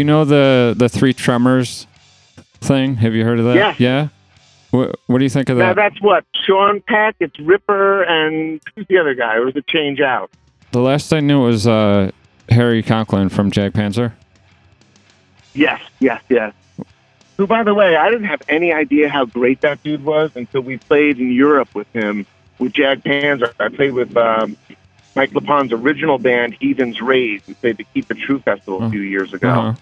Do you know the the three tremors thing? Have you heard of that? Yes. Yeah. What What do you think of that? Now that? that's what Sean Peck. It's Ripper and who's the other guy? Or was it Change Out? The last I knew was uh, Harry Conklin from Jag Panzer. Yes, yes, yes. Who, by the way, I didn't have any idea how great that dude was until we played in Europe with him with Jag Panzer. I played with um, Mike LePond's original band, Heathens Rage. We played the Keep It True Festival a few years ago. Uh-huh.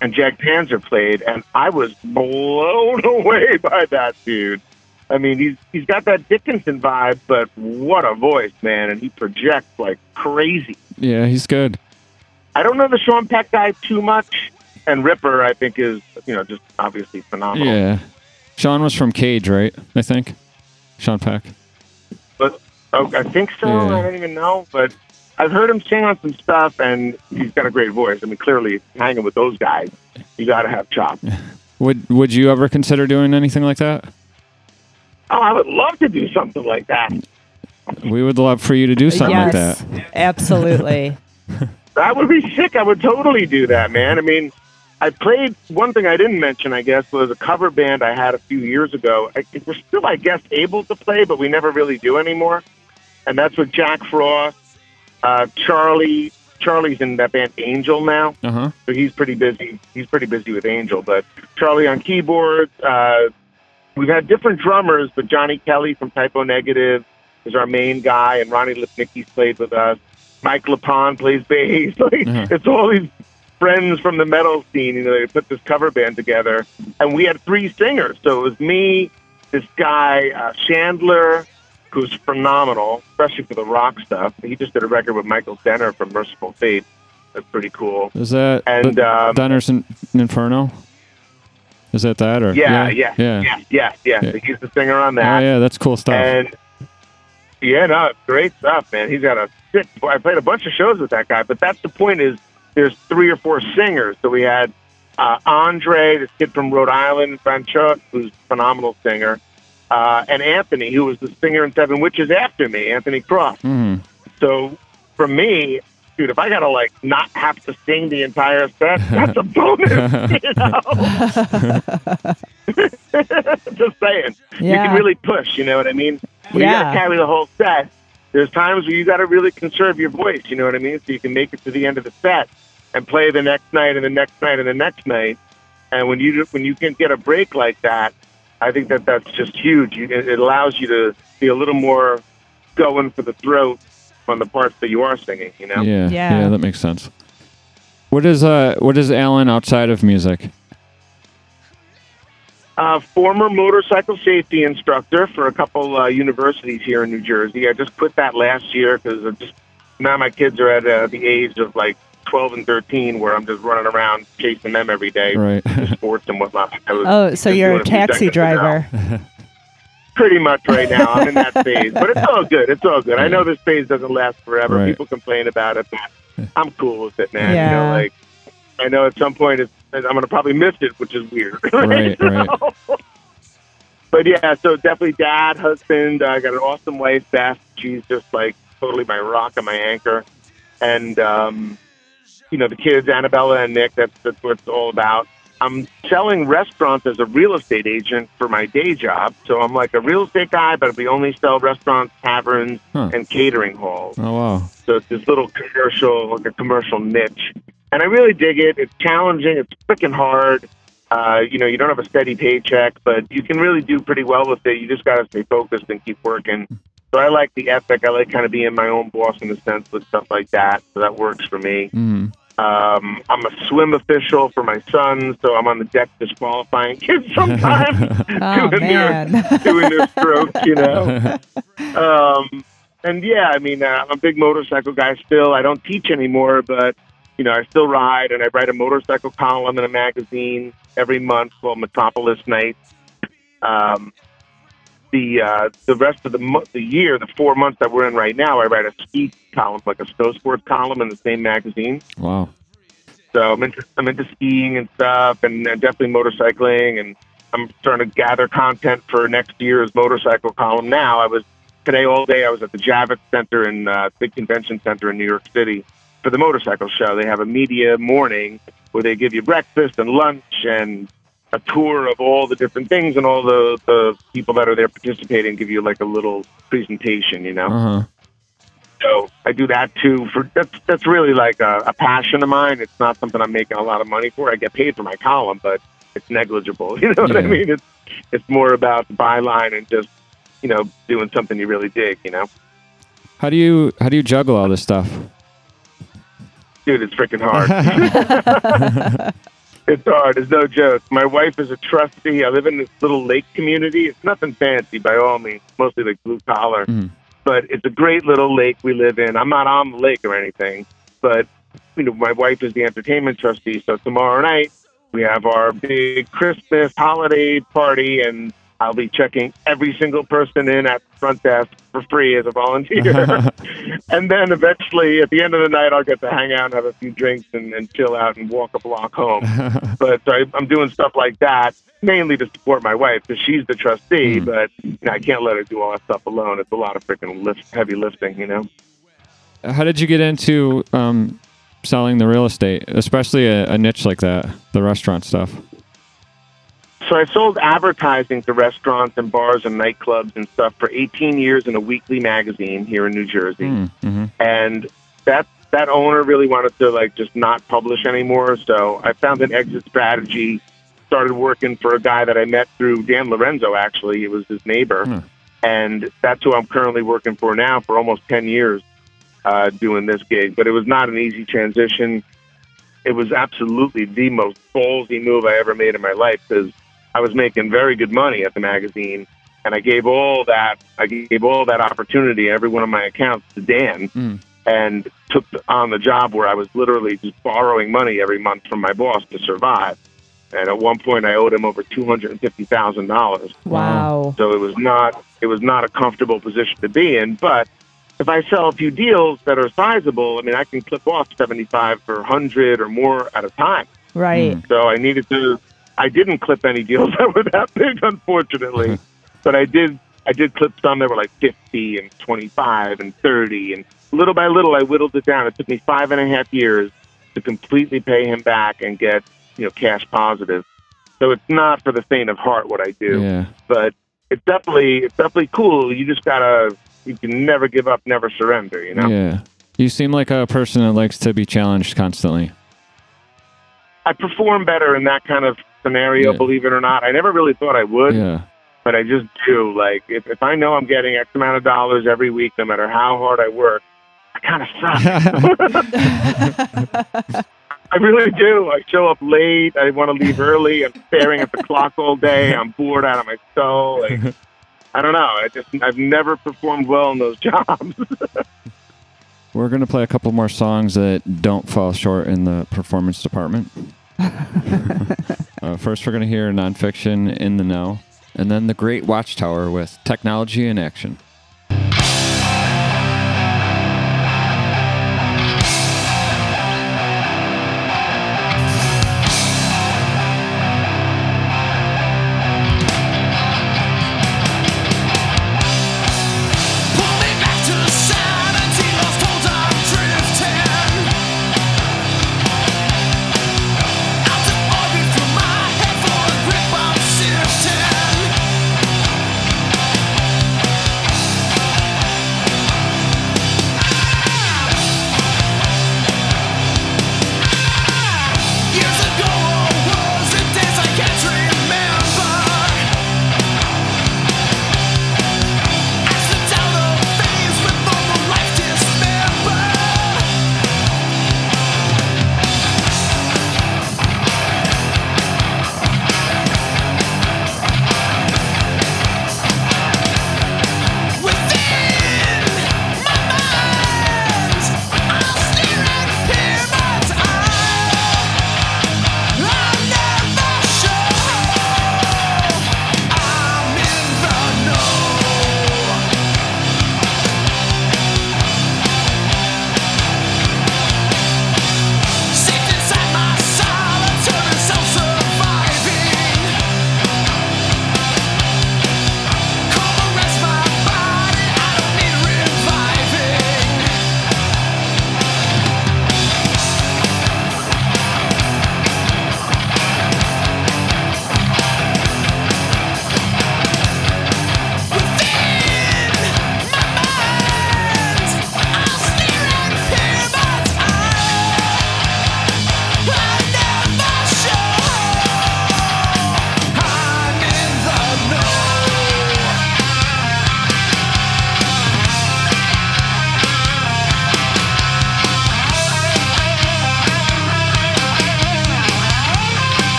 And Jag Panzer played, and I was blown *laughs* away by that dude. I mean, he's he's got that Dickinson vibe, but what a voice, man! And he projects like crazy. Yeah, he's good. I don't know the Sean Peck guy too much, and Ripper, I think, is you know just obviously phenomenal. Yeah. Sean was from Cage, right? I think. Sean Peck. But oh, I think so. Yeah. I don't even know, but I've heard him sing on some stuff, and he's got a great voice. I mean, clearly, hanging with those guys, you got to have chops. Would Would you ever consider doing anything like that? Oh, I would love to do something like that. We would love for you to do something like that. absolutely. *laughs* That would be sick. I would totally do that, man. I mean, I played one thing I didn't mention, I guess, was a cover band I had a few years ago. I, we're still, I guess, able to play, but we never really do anymore. And that's with Jack Frost, uh, Charlie. Charlie's in that band Angel now, Uh huh. so he's pretty busy. He's pretty busy with Angel, but Charlie on keyboards. Uh, we've had different drummers, but Johnny Kelly from Type O Negative is our main guy, and Ronnie Lipnicki's played with us. Mike LePond plays bass. *laughs* Like Uh-huh. it's all these friends from the metal scene. You know, they put this cover band together, and we had three singers. So it was me, this guy uh, Chandler, who's phenomenal, especially for the rock stuff. He just did a record with Michael Denner from Mercyful Fate. That's pretty cool. Is that And um, Denner's in, Inferno? Is that that or yeah, yeah, yeah, yeah, yeah, yeah. Yeah. He's the singer on Oh that. yeah, that's cool stuff. And yeah, no, great stuff, man. He's got a sick. I played a bunch of shows with that guy, but that's the point. Is there's three or four singers. So we had uh, Andre, this kid from Rhode Island, Franchuk, who's a phenomenal singer, uh, and Anthony, who was the singer in Seven Witches after me, Anthony Cross. hmm So for me, dude, if I gotta like not have to sing the entire set, *laughs* that's a bonus. you know? *laughs* Just saying you can really push. You know what I mean? When you got to carry the whole set, there's times where you got to really conserve your voice. You know what I mean? So you can make it to the end of the set and play the next night and the next night and the next night. And when you when you can get a break like that, I think that that's just huge. It it allows you to be a little more going for the throat on the parts that you are singing. You know? Yeah, Yeah. yeah, that makes sense. What is uh what is Alan outside of music? uh, former motorcycle safety instructor for a couple uh, universities here in New Jersey. I just quit that last year because just now my kids are at uh, the age of like 12 and 13 where I'm just running around chasing them every day Right. sports and whatnot. *laughs* Oh, so you're a taxi driver. *laughs* Pretty much right now. I'm in that *laughs* phase, but it's all good. It's all good. I know this phase doesn't last forever. Right. People complain about it, but I'm cool with it, man. You Yeah. know, like I know at some point it's, I'm going to probably miss it, which is weird. Right, right. But yeah, so definitely dad, husband. I got an awesome wife, Beth. She's just like totally my rock and my anchor. And um, you know the kids, Annabella and Nick. That's that's what it's all about. I'm selling restaurants as a real estate agent for my day job. So I'm like a real estate guy, but we only sell restaurants, taverns, Huh. and catering halls. Oh wow. So it's this little commercial, like a commercial niche. And I really dig it. It's challenging. It's freaking hard. Uh, you know, you don't have a steady paycheck, but you can really do pretty well with it. You just got to stay focused and keep working. So I like the ethic. I like kind of being my own boss in a sense with stuff like that. So that works for me. Mm. Um, I'm a swim official for my sons, so I'm on the deck disqualifying kids *laughs* sometimes Oh *laughs* doing their *laughs* doing their strokes, you know. Um, and yeah, I mean, uh, I'm a big motorcycle guy still. I don't teach anymore, but you know, I still ride, and I write a motorcycle column in a magazine every month called Metropolis Nights. Um, the uh, the rest of the mo- the year, the four months that we're in right now, I write a ski column, like a snow sports column in the same magazine. wow. So I'm into I'm into skiing and stuff, and uh, definitely motorcycling, and I'm starting to gather content for next year's motorcycle column. Now I was today all day. I was at the Javits Center in uh, big convention center in New York City for the motorcycle show. They have a media morning where they give you breakfast and lunch and a tour of all the different things and all the, the people that are there participating give you like a little presentation, you know. Uh huh. So I do that too. For that's that's really like a, a passion of mine. It's not something I'm making a lot of money for. I get paid for my column, but it's negligible. *laughs* You know what I mean? It's it's more about the byline and just you know doing something you really dig. You know, How do you how do you juggle all this stuff? dude, it's freaking *laughs* hard. *laughs* it's hard. It's no joke. My wife is a trustee. I live in this little lake community. It's nothing fancy by all means. Mostly like blue collar. Mhm. but it's a great little lake we live in. I'm not on the lake or anything, but you know, my wife is the entertainment trustee. So tomorrow night we have our big Christmas holiday party, and I'll be checking every single person in at the front desk for free as a volunteer. *laughs* and then eventually, at the end of the night, I'll get to hang out and have a few drinks and, and chill out and walk a block home. *laughs* but I, I'm doing stuff like that mainly to support my wife because she's the trustee. Mm. But you know, I can't let her do all that stuff alone. It's a lot of freaking lift, heavy lifting, you know. How did you get into um, selling the real estate, especially a, a niche like that, the restaurant stuff? So I sold advertising to restaurants and bars and nightclubs and stuff for 18 years in a weekly magazine here in New Jersey. Mm-hmm. and that that owner really wanted to like just not publish anymore. So I found an exit strategy. Started working for a guy that I met through Dan Lorenzo. Actually, it was his neighbor, Hmm. and that's who I'm currently working for now for almost ten years, uh, doing this gig. But it was not an easy transition. It was absolutely the most ballsy move I ever made in my life because I was making very good money at the magazine, and I gave all that I gave all that opportunity, every one of my accounts to Dan Mm. and took on the job where I was literally just borrowing money every month from my boss to survive. And at one point, I owed him over two hundred and fifty thousand dollars. Wow. So it was not it was not a comfortable position to be in. But if I sell a few deals that are sizable, I mean, I can clip off seventy five or hundred or more at a time. Right. So I needed to. I didn't clip any deals *laughs* that were that big, unfortunately, *laughs* but I did. I did clip some that were like fifty and twenty-five and thirty, and little by little, I whittled it down. It took me five and a half years to completely pay him back and get you know cash positive. So it's not for the faint of heart what I do, Yeah. but it's definitely it's definitely cool. You just gotta. You can never give up, never surrender. You know. Yeah. You seem like a person that likes to be challenged constantly. I perform better in that kind of scenario, Yeah. believe it or not. I never really thought I would. Yeah. but I just do. Like if, if I know I'm getting X amount of dollars every week, no matter how hard I work, I kind of suck. *laughs* I really do. I show up late. I want to leave early. I'm staring at the clock all day. I'm bored out of my skull. Like, I don't know. I just I've never performed well in those *laughs* jobs. We're going to play a couple more songs that don't fall short in the performance department. *laughs* uh, first, we're going to hear nonfiction in the know, and then the Great Watchtower with Technology Inaction.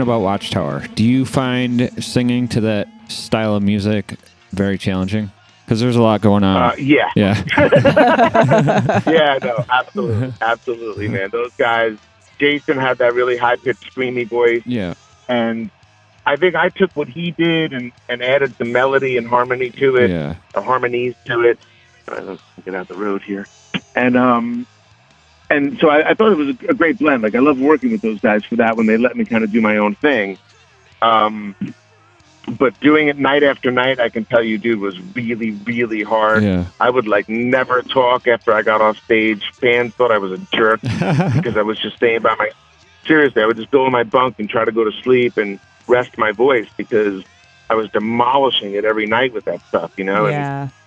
Question about Watchtower. Do you find singing to that style of music very challenging? Because there's a lot going on. Uh, yeah, yeah. *laughs* *laughs* yeah, no, absolutely, absolutely, man. Those guys. Jason had that really high pitched, screamy voice, yeah. and I think I took what he did and, and added the melody and harmony to it, Yeah. or harmonies to it. All right, let's get out the road here, and um, and so I, I thought it was a, a great blend. Like I love working with those guys for that when they let me kind of do my own thing. Um, but doing it night after night, I can tell you, dude, was really, really hard. Yeah. I would like never talk after I got off stage. Fans thought I was a jerk *laughs* because I was just staying by my. Seriously, I would just go in my bunk and try to go to sleep and rest my voice because I was demolishing it every night with that stuff, you know. And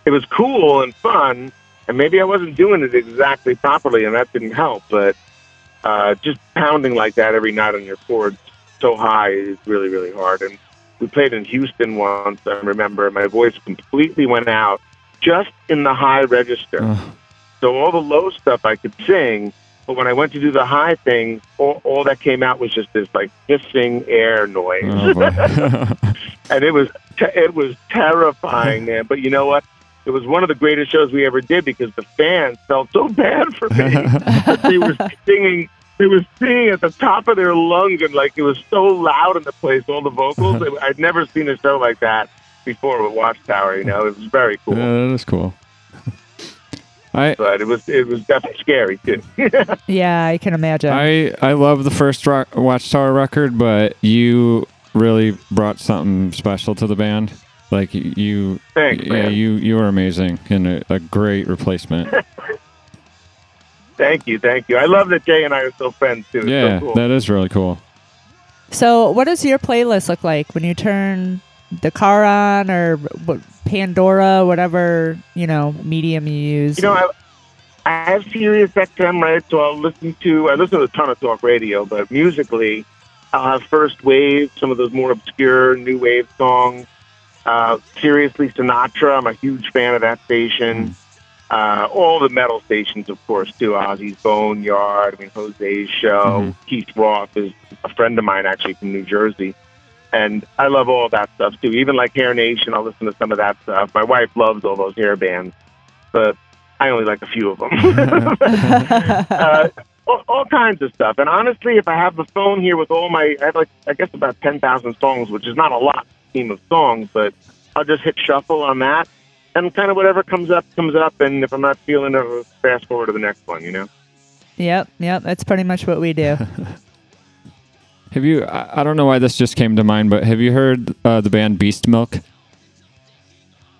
it was cool and fun, and maybe I wasn't doing it exactly properly, and that didn't help. But uh, just pounding like that every night on your chords so high is really, really hard. And we played in Houston once. I remember my voice completely went out just in the high register. Ugh. So all the low stuff I could sing, but when I went to do the high thing, all, all that came out was just this like hissing air noise, Oh, *laughs* and it was it was terrifying, *laughs* man. But you know what? It was one of the greatest shows we ever did because the fans felt so bad for me. they were *laughs* singing. They were singing at the top of their lungs, and like it was so loud in the place, all the vocals. *laughs* I'd never seen a show like that before with Watchtower. You know, it was very cool, Yeah, that is cool. *laughs* I but it was it was definitely scary too. Yeah, I can imagine. I I love the first rock, Watchtower record, but you really brought something special to the band. Like you, Thanks, yeah, man. you you were amazing and a, a great replacement. *laughs* Thank you, thank you. I love that Jay and I are still friends too. It's yeah, so cool. that is really cool. so, what does your playlist look like when you turn the car on or Pandora, whatever you know medium you use? You know, I, I have Sirius XM, right? So I'll listen to, I listen to a ton of talk radio, but musically, I'll have First Wave, some of those more obscure new wave songs. Uh, Siriusly Sinatra, I'm a huge fan of that station. Uh, all the metal stations, of course, too. Ozzy's Boneyard, I mean, Jose's show. Keith Roth is a friend of mine, actually, from New Jersey. And I love all that stuff, too. Even like Hair Nation, I'll listen to some of that stuff. My wife loves all those hair bands, but I only like a few of them. *laughs* *laughs* uh, all, all kinds of stuff. And honestly, if I have the phone here with all my, I have like, I guess about 10,000 songs, which is not a lot team of songs, but I'll just hit shuffle on that. And kind of whatever comes up, comes up. And if I'm not feeling it, I'll fast forward to the next one, you know? Yep, yep. That's pretty much what we do. *laughs* Have you? I, I don't know why this just came to mind, but have you heard uh, the band Beast Milk?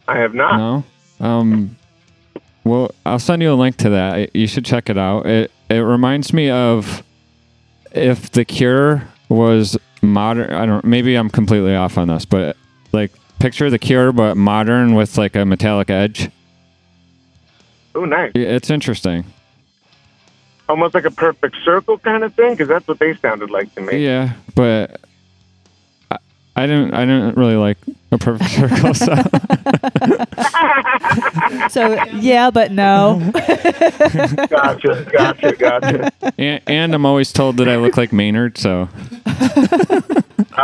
I have not. No. Um. Well, I'll send you a link to that. You should check it out. It it reminds me of if The Cure was modern. I don't. Maybe I'm completely off on this, but like picture The Cure but modern with like a metallic edge. Oh, nice. It's interesting. Almost like a perfect circle kind of thing, because that's what they sounded like to me. Yeah, but I, I didn't. I didn't really like a perfect *laughs* circle. So so yeah, but no. Gotcha, gotcha, gotcha. and, and I'm always told that I look like Maynard. So *laughs*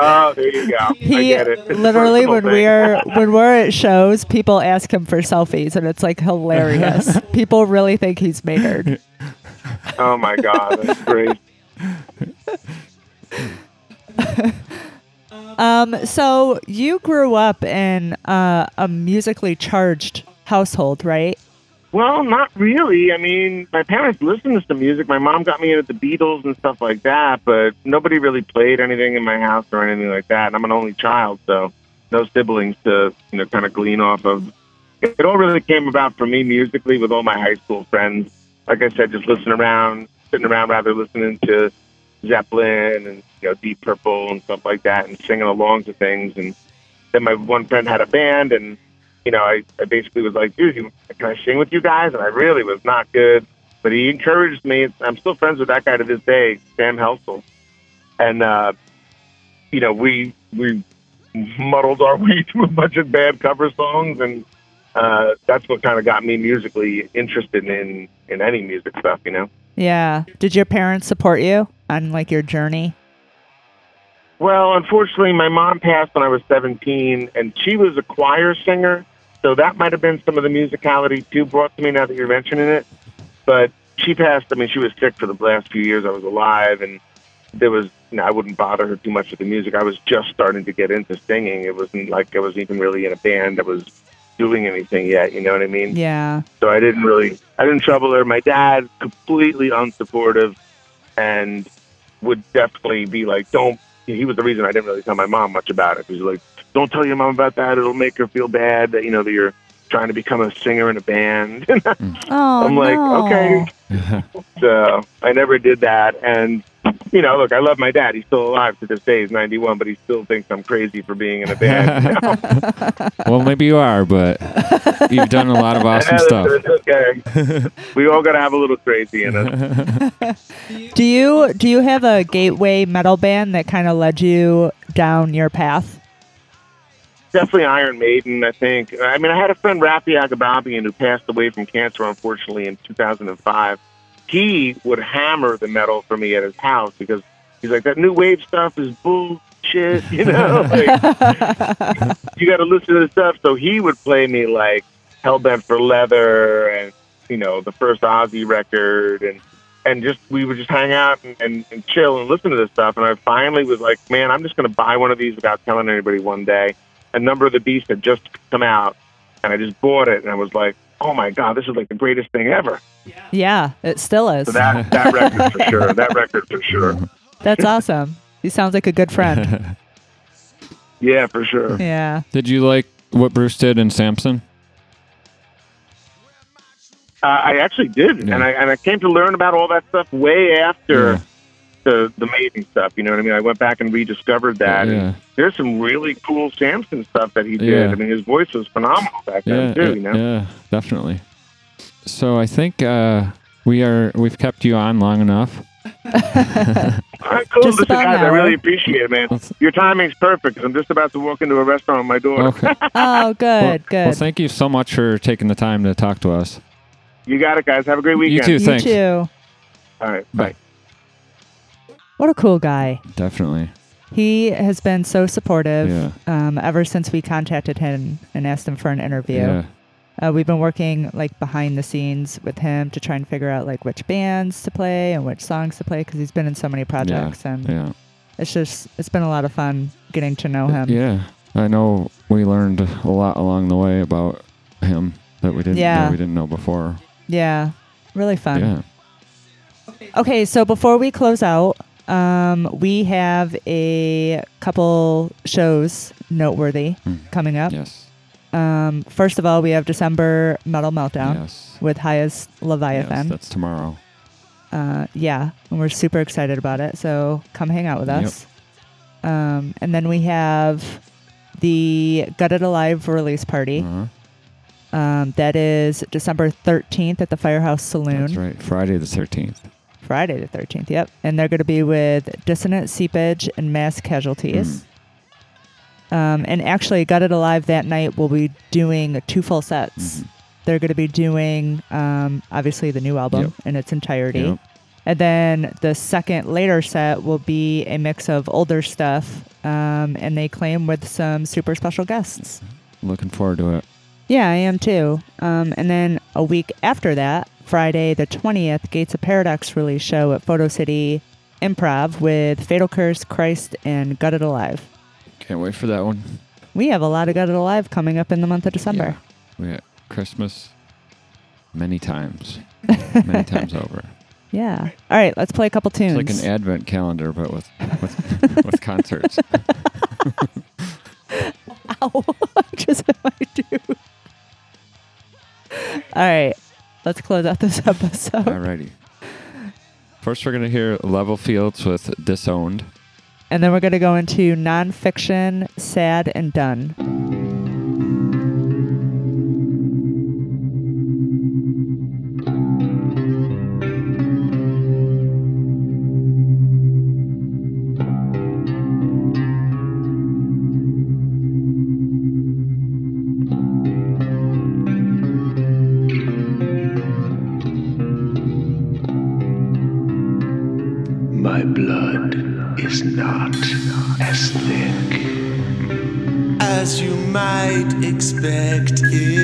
Oh, there you go. I He get it. Literally when thing. we're *laughs* when we're at shows, people ask him for selfies, and it's like hilarious. *laughs* people really think he's Maynard. Oh my God, that's great. *laughs* Um, so you grew up in uh, a musically charged household, right? Well, not really. I mean, my parents listened to some music. My mom got me into the Beatles and stuff like that, but nobody really played anything in my house or anything like that. And I'm an only child, so no siblings to, you know, kind of glean off of. It all really came about for me musically with all my high school friends. Like I said, just listening around, sitting around rather listening to Zeppelin and, you know, Deep Purple and stuff like that and singing along to things. And then my one friend had a band and you know, I, I basically was like, dude, you, can I sing with you guys? And I really was not good, but he encouraged me. I'm still friends with that guy to this day, Sam Helsel. And, uh, you know, we, we muddled our *laughs* way through a bunch of bad cover songs. And, uh, that's what kind of got me musically interested in, in any music stuff, you know? Yeah. Did your parents support you on like your journey? Well, unfortunately, my mom passed when I was 17, and she was a choir singer. So that might have been some of the musicality too brought to me now that you're mentioning it. But she passed. I mean, she was sick for the last few years I was alive, and there was. You know, I wouldn't bother her too much with the music. I was just starting to get into singing. It wasn't like I was even really in a band that was doing anything yet. You know what I mean? Yeah. So I didn't really, I didn't trouble her. My dad, completely unsupportive, and would definitely be like, "Don't." He was the reason I didn't really tell my mom much about it. He was like, "Don't tell your mom about that. It'll make her feel bad that you know that you're trying to become a singer in a band." *laughs* Oh, I'm like, no. okay. *laughs* so I never did that, and you know, look, I love my dad. He's still alive to this day. He's 91, but he still thinks I'm crazy for being in a band. you know? *laughs* well, maybe you are, but you've done a lot of awesome Yeah, stuff. it's okay. we all got to have a little crazy in us. *laughs* Do you do you have a gateway metal band that kind of led you down your path? Definitely Iron Maiden, I think. I mean, I had a friend, Rafi Agababian, who passed away from cancer, unfortunately, in 2005. He would hammer the metal for me at his house because he's like, that new wave stuff is bullshit, *laughs* you know? like, you got to listen to the stuff. So he would play me like Hellbent for Leather and, you know, the first Ozzy record and and just we would just hang out and, and, and chill and listen to this stuff. And I finally was like, man, I'm just going to buy one of these without telling anybody one day. A number of the beasts had just come out, and I just bought it, and I was like, oh my god, this is like the greatest thing ever. Yeah, it still is. So that that record for sure, *laughs* that record for sure, That's awesome. He sounds like a good friend. *laughs* yeah, for sure. Yeah. Did you like what Bruce did in Samson? Uh, I actually did, Yeah. and I and I came to learn about all that stuff way after. Yeah. The, the Maiden stuff, you know what I mean? I went back and rediscovered that. Yeah. And there's some really cool Samson stuff that he did. Yeah. I mean, his voice was phenomenal back Yeah, then too. yeah, You know, yeah, definitely. So I think uh, we are we've kept you on long enough. *laughs* All right, cool. Just Listen, guys, I really appreciate it, man. Let's- Your timing's perfect 'cause I'm just about to walk into a restaurant with my daughter. Okay. *laughs* Oh, good, well, good. Well, thank you so much for taking the time to talk to us. You got it, guys. Have a great weekend. You too. you thanks. too. All right, Bye. bye. What a cool guy. Definitely. He has been so supportive Yeah. um, ever since we contacted him and asked him for an interview. Yeah. Uh, we've been working like behind the scenes with him to try and figure out like which bands to play and which songs to play because he's been in so many projects and Yeah. it's just it's been a lot of fun getting to know him. Yeah. I know we learned a lot along the way about him that we didn't Yeah. that we didn't know before. Yeah, really fun. Yeah. Okay, so before we close out, um, we have a couple shows noteworthy Hmm. coming up. Yes. Um, first of all, we have December Metal Meltdown Yes. with Highest Yes, Leviathan. that's tomorrow. uh, yeah, and we're super excited about it. So come hang out with Yep. us. Um, and then we have the Gutted Alive release party. Uh-huh. Um, that is December 13th at the Firehouse Saloon. That's right. Friday the 13th. Friday the 13th, yep. And they're going to be with Dissonant Seepage and Mass Casualties. Um, and actually, Gutted Alive that night will be doing two full sets. Mhm. They're going to be doing, um, obviously, the new album Yep. in its entirety. Yep. And then the second later set will be a mix of older stuff, um, and they claim with some super special guests. Looking forward to it. Yeah, I am too. Um, and then a week after that, Friday the 20th, Gates of Paradox release show at Photo City Improv with Fatal Curse, Kryst, and Gutted Alive. Can't wait for that one. We have a lot of Gutted Alive coming up in the month of December. Yeah. We got Christmas many times. *laughs* many times over. Yeah. All right, let's play a couple tunes. It's like an advent calendar but with with, *laughs* with concerts. *laughs* Ow. Just hit my dude. All right, let's close out this *laughs* episode. Alrighty. First we're gonna hear Level Fields with Disowned. And then we're going to go into nonfiction, sad, and done. Might expect it.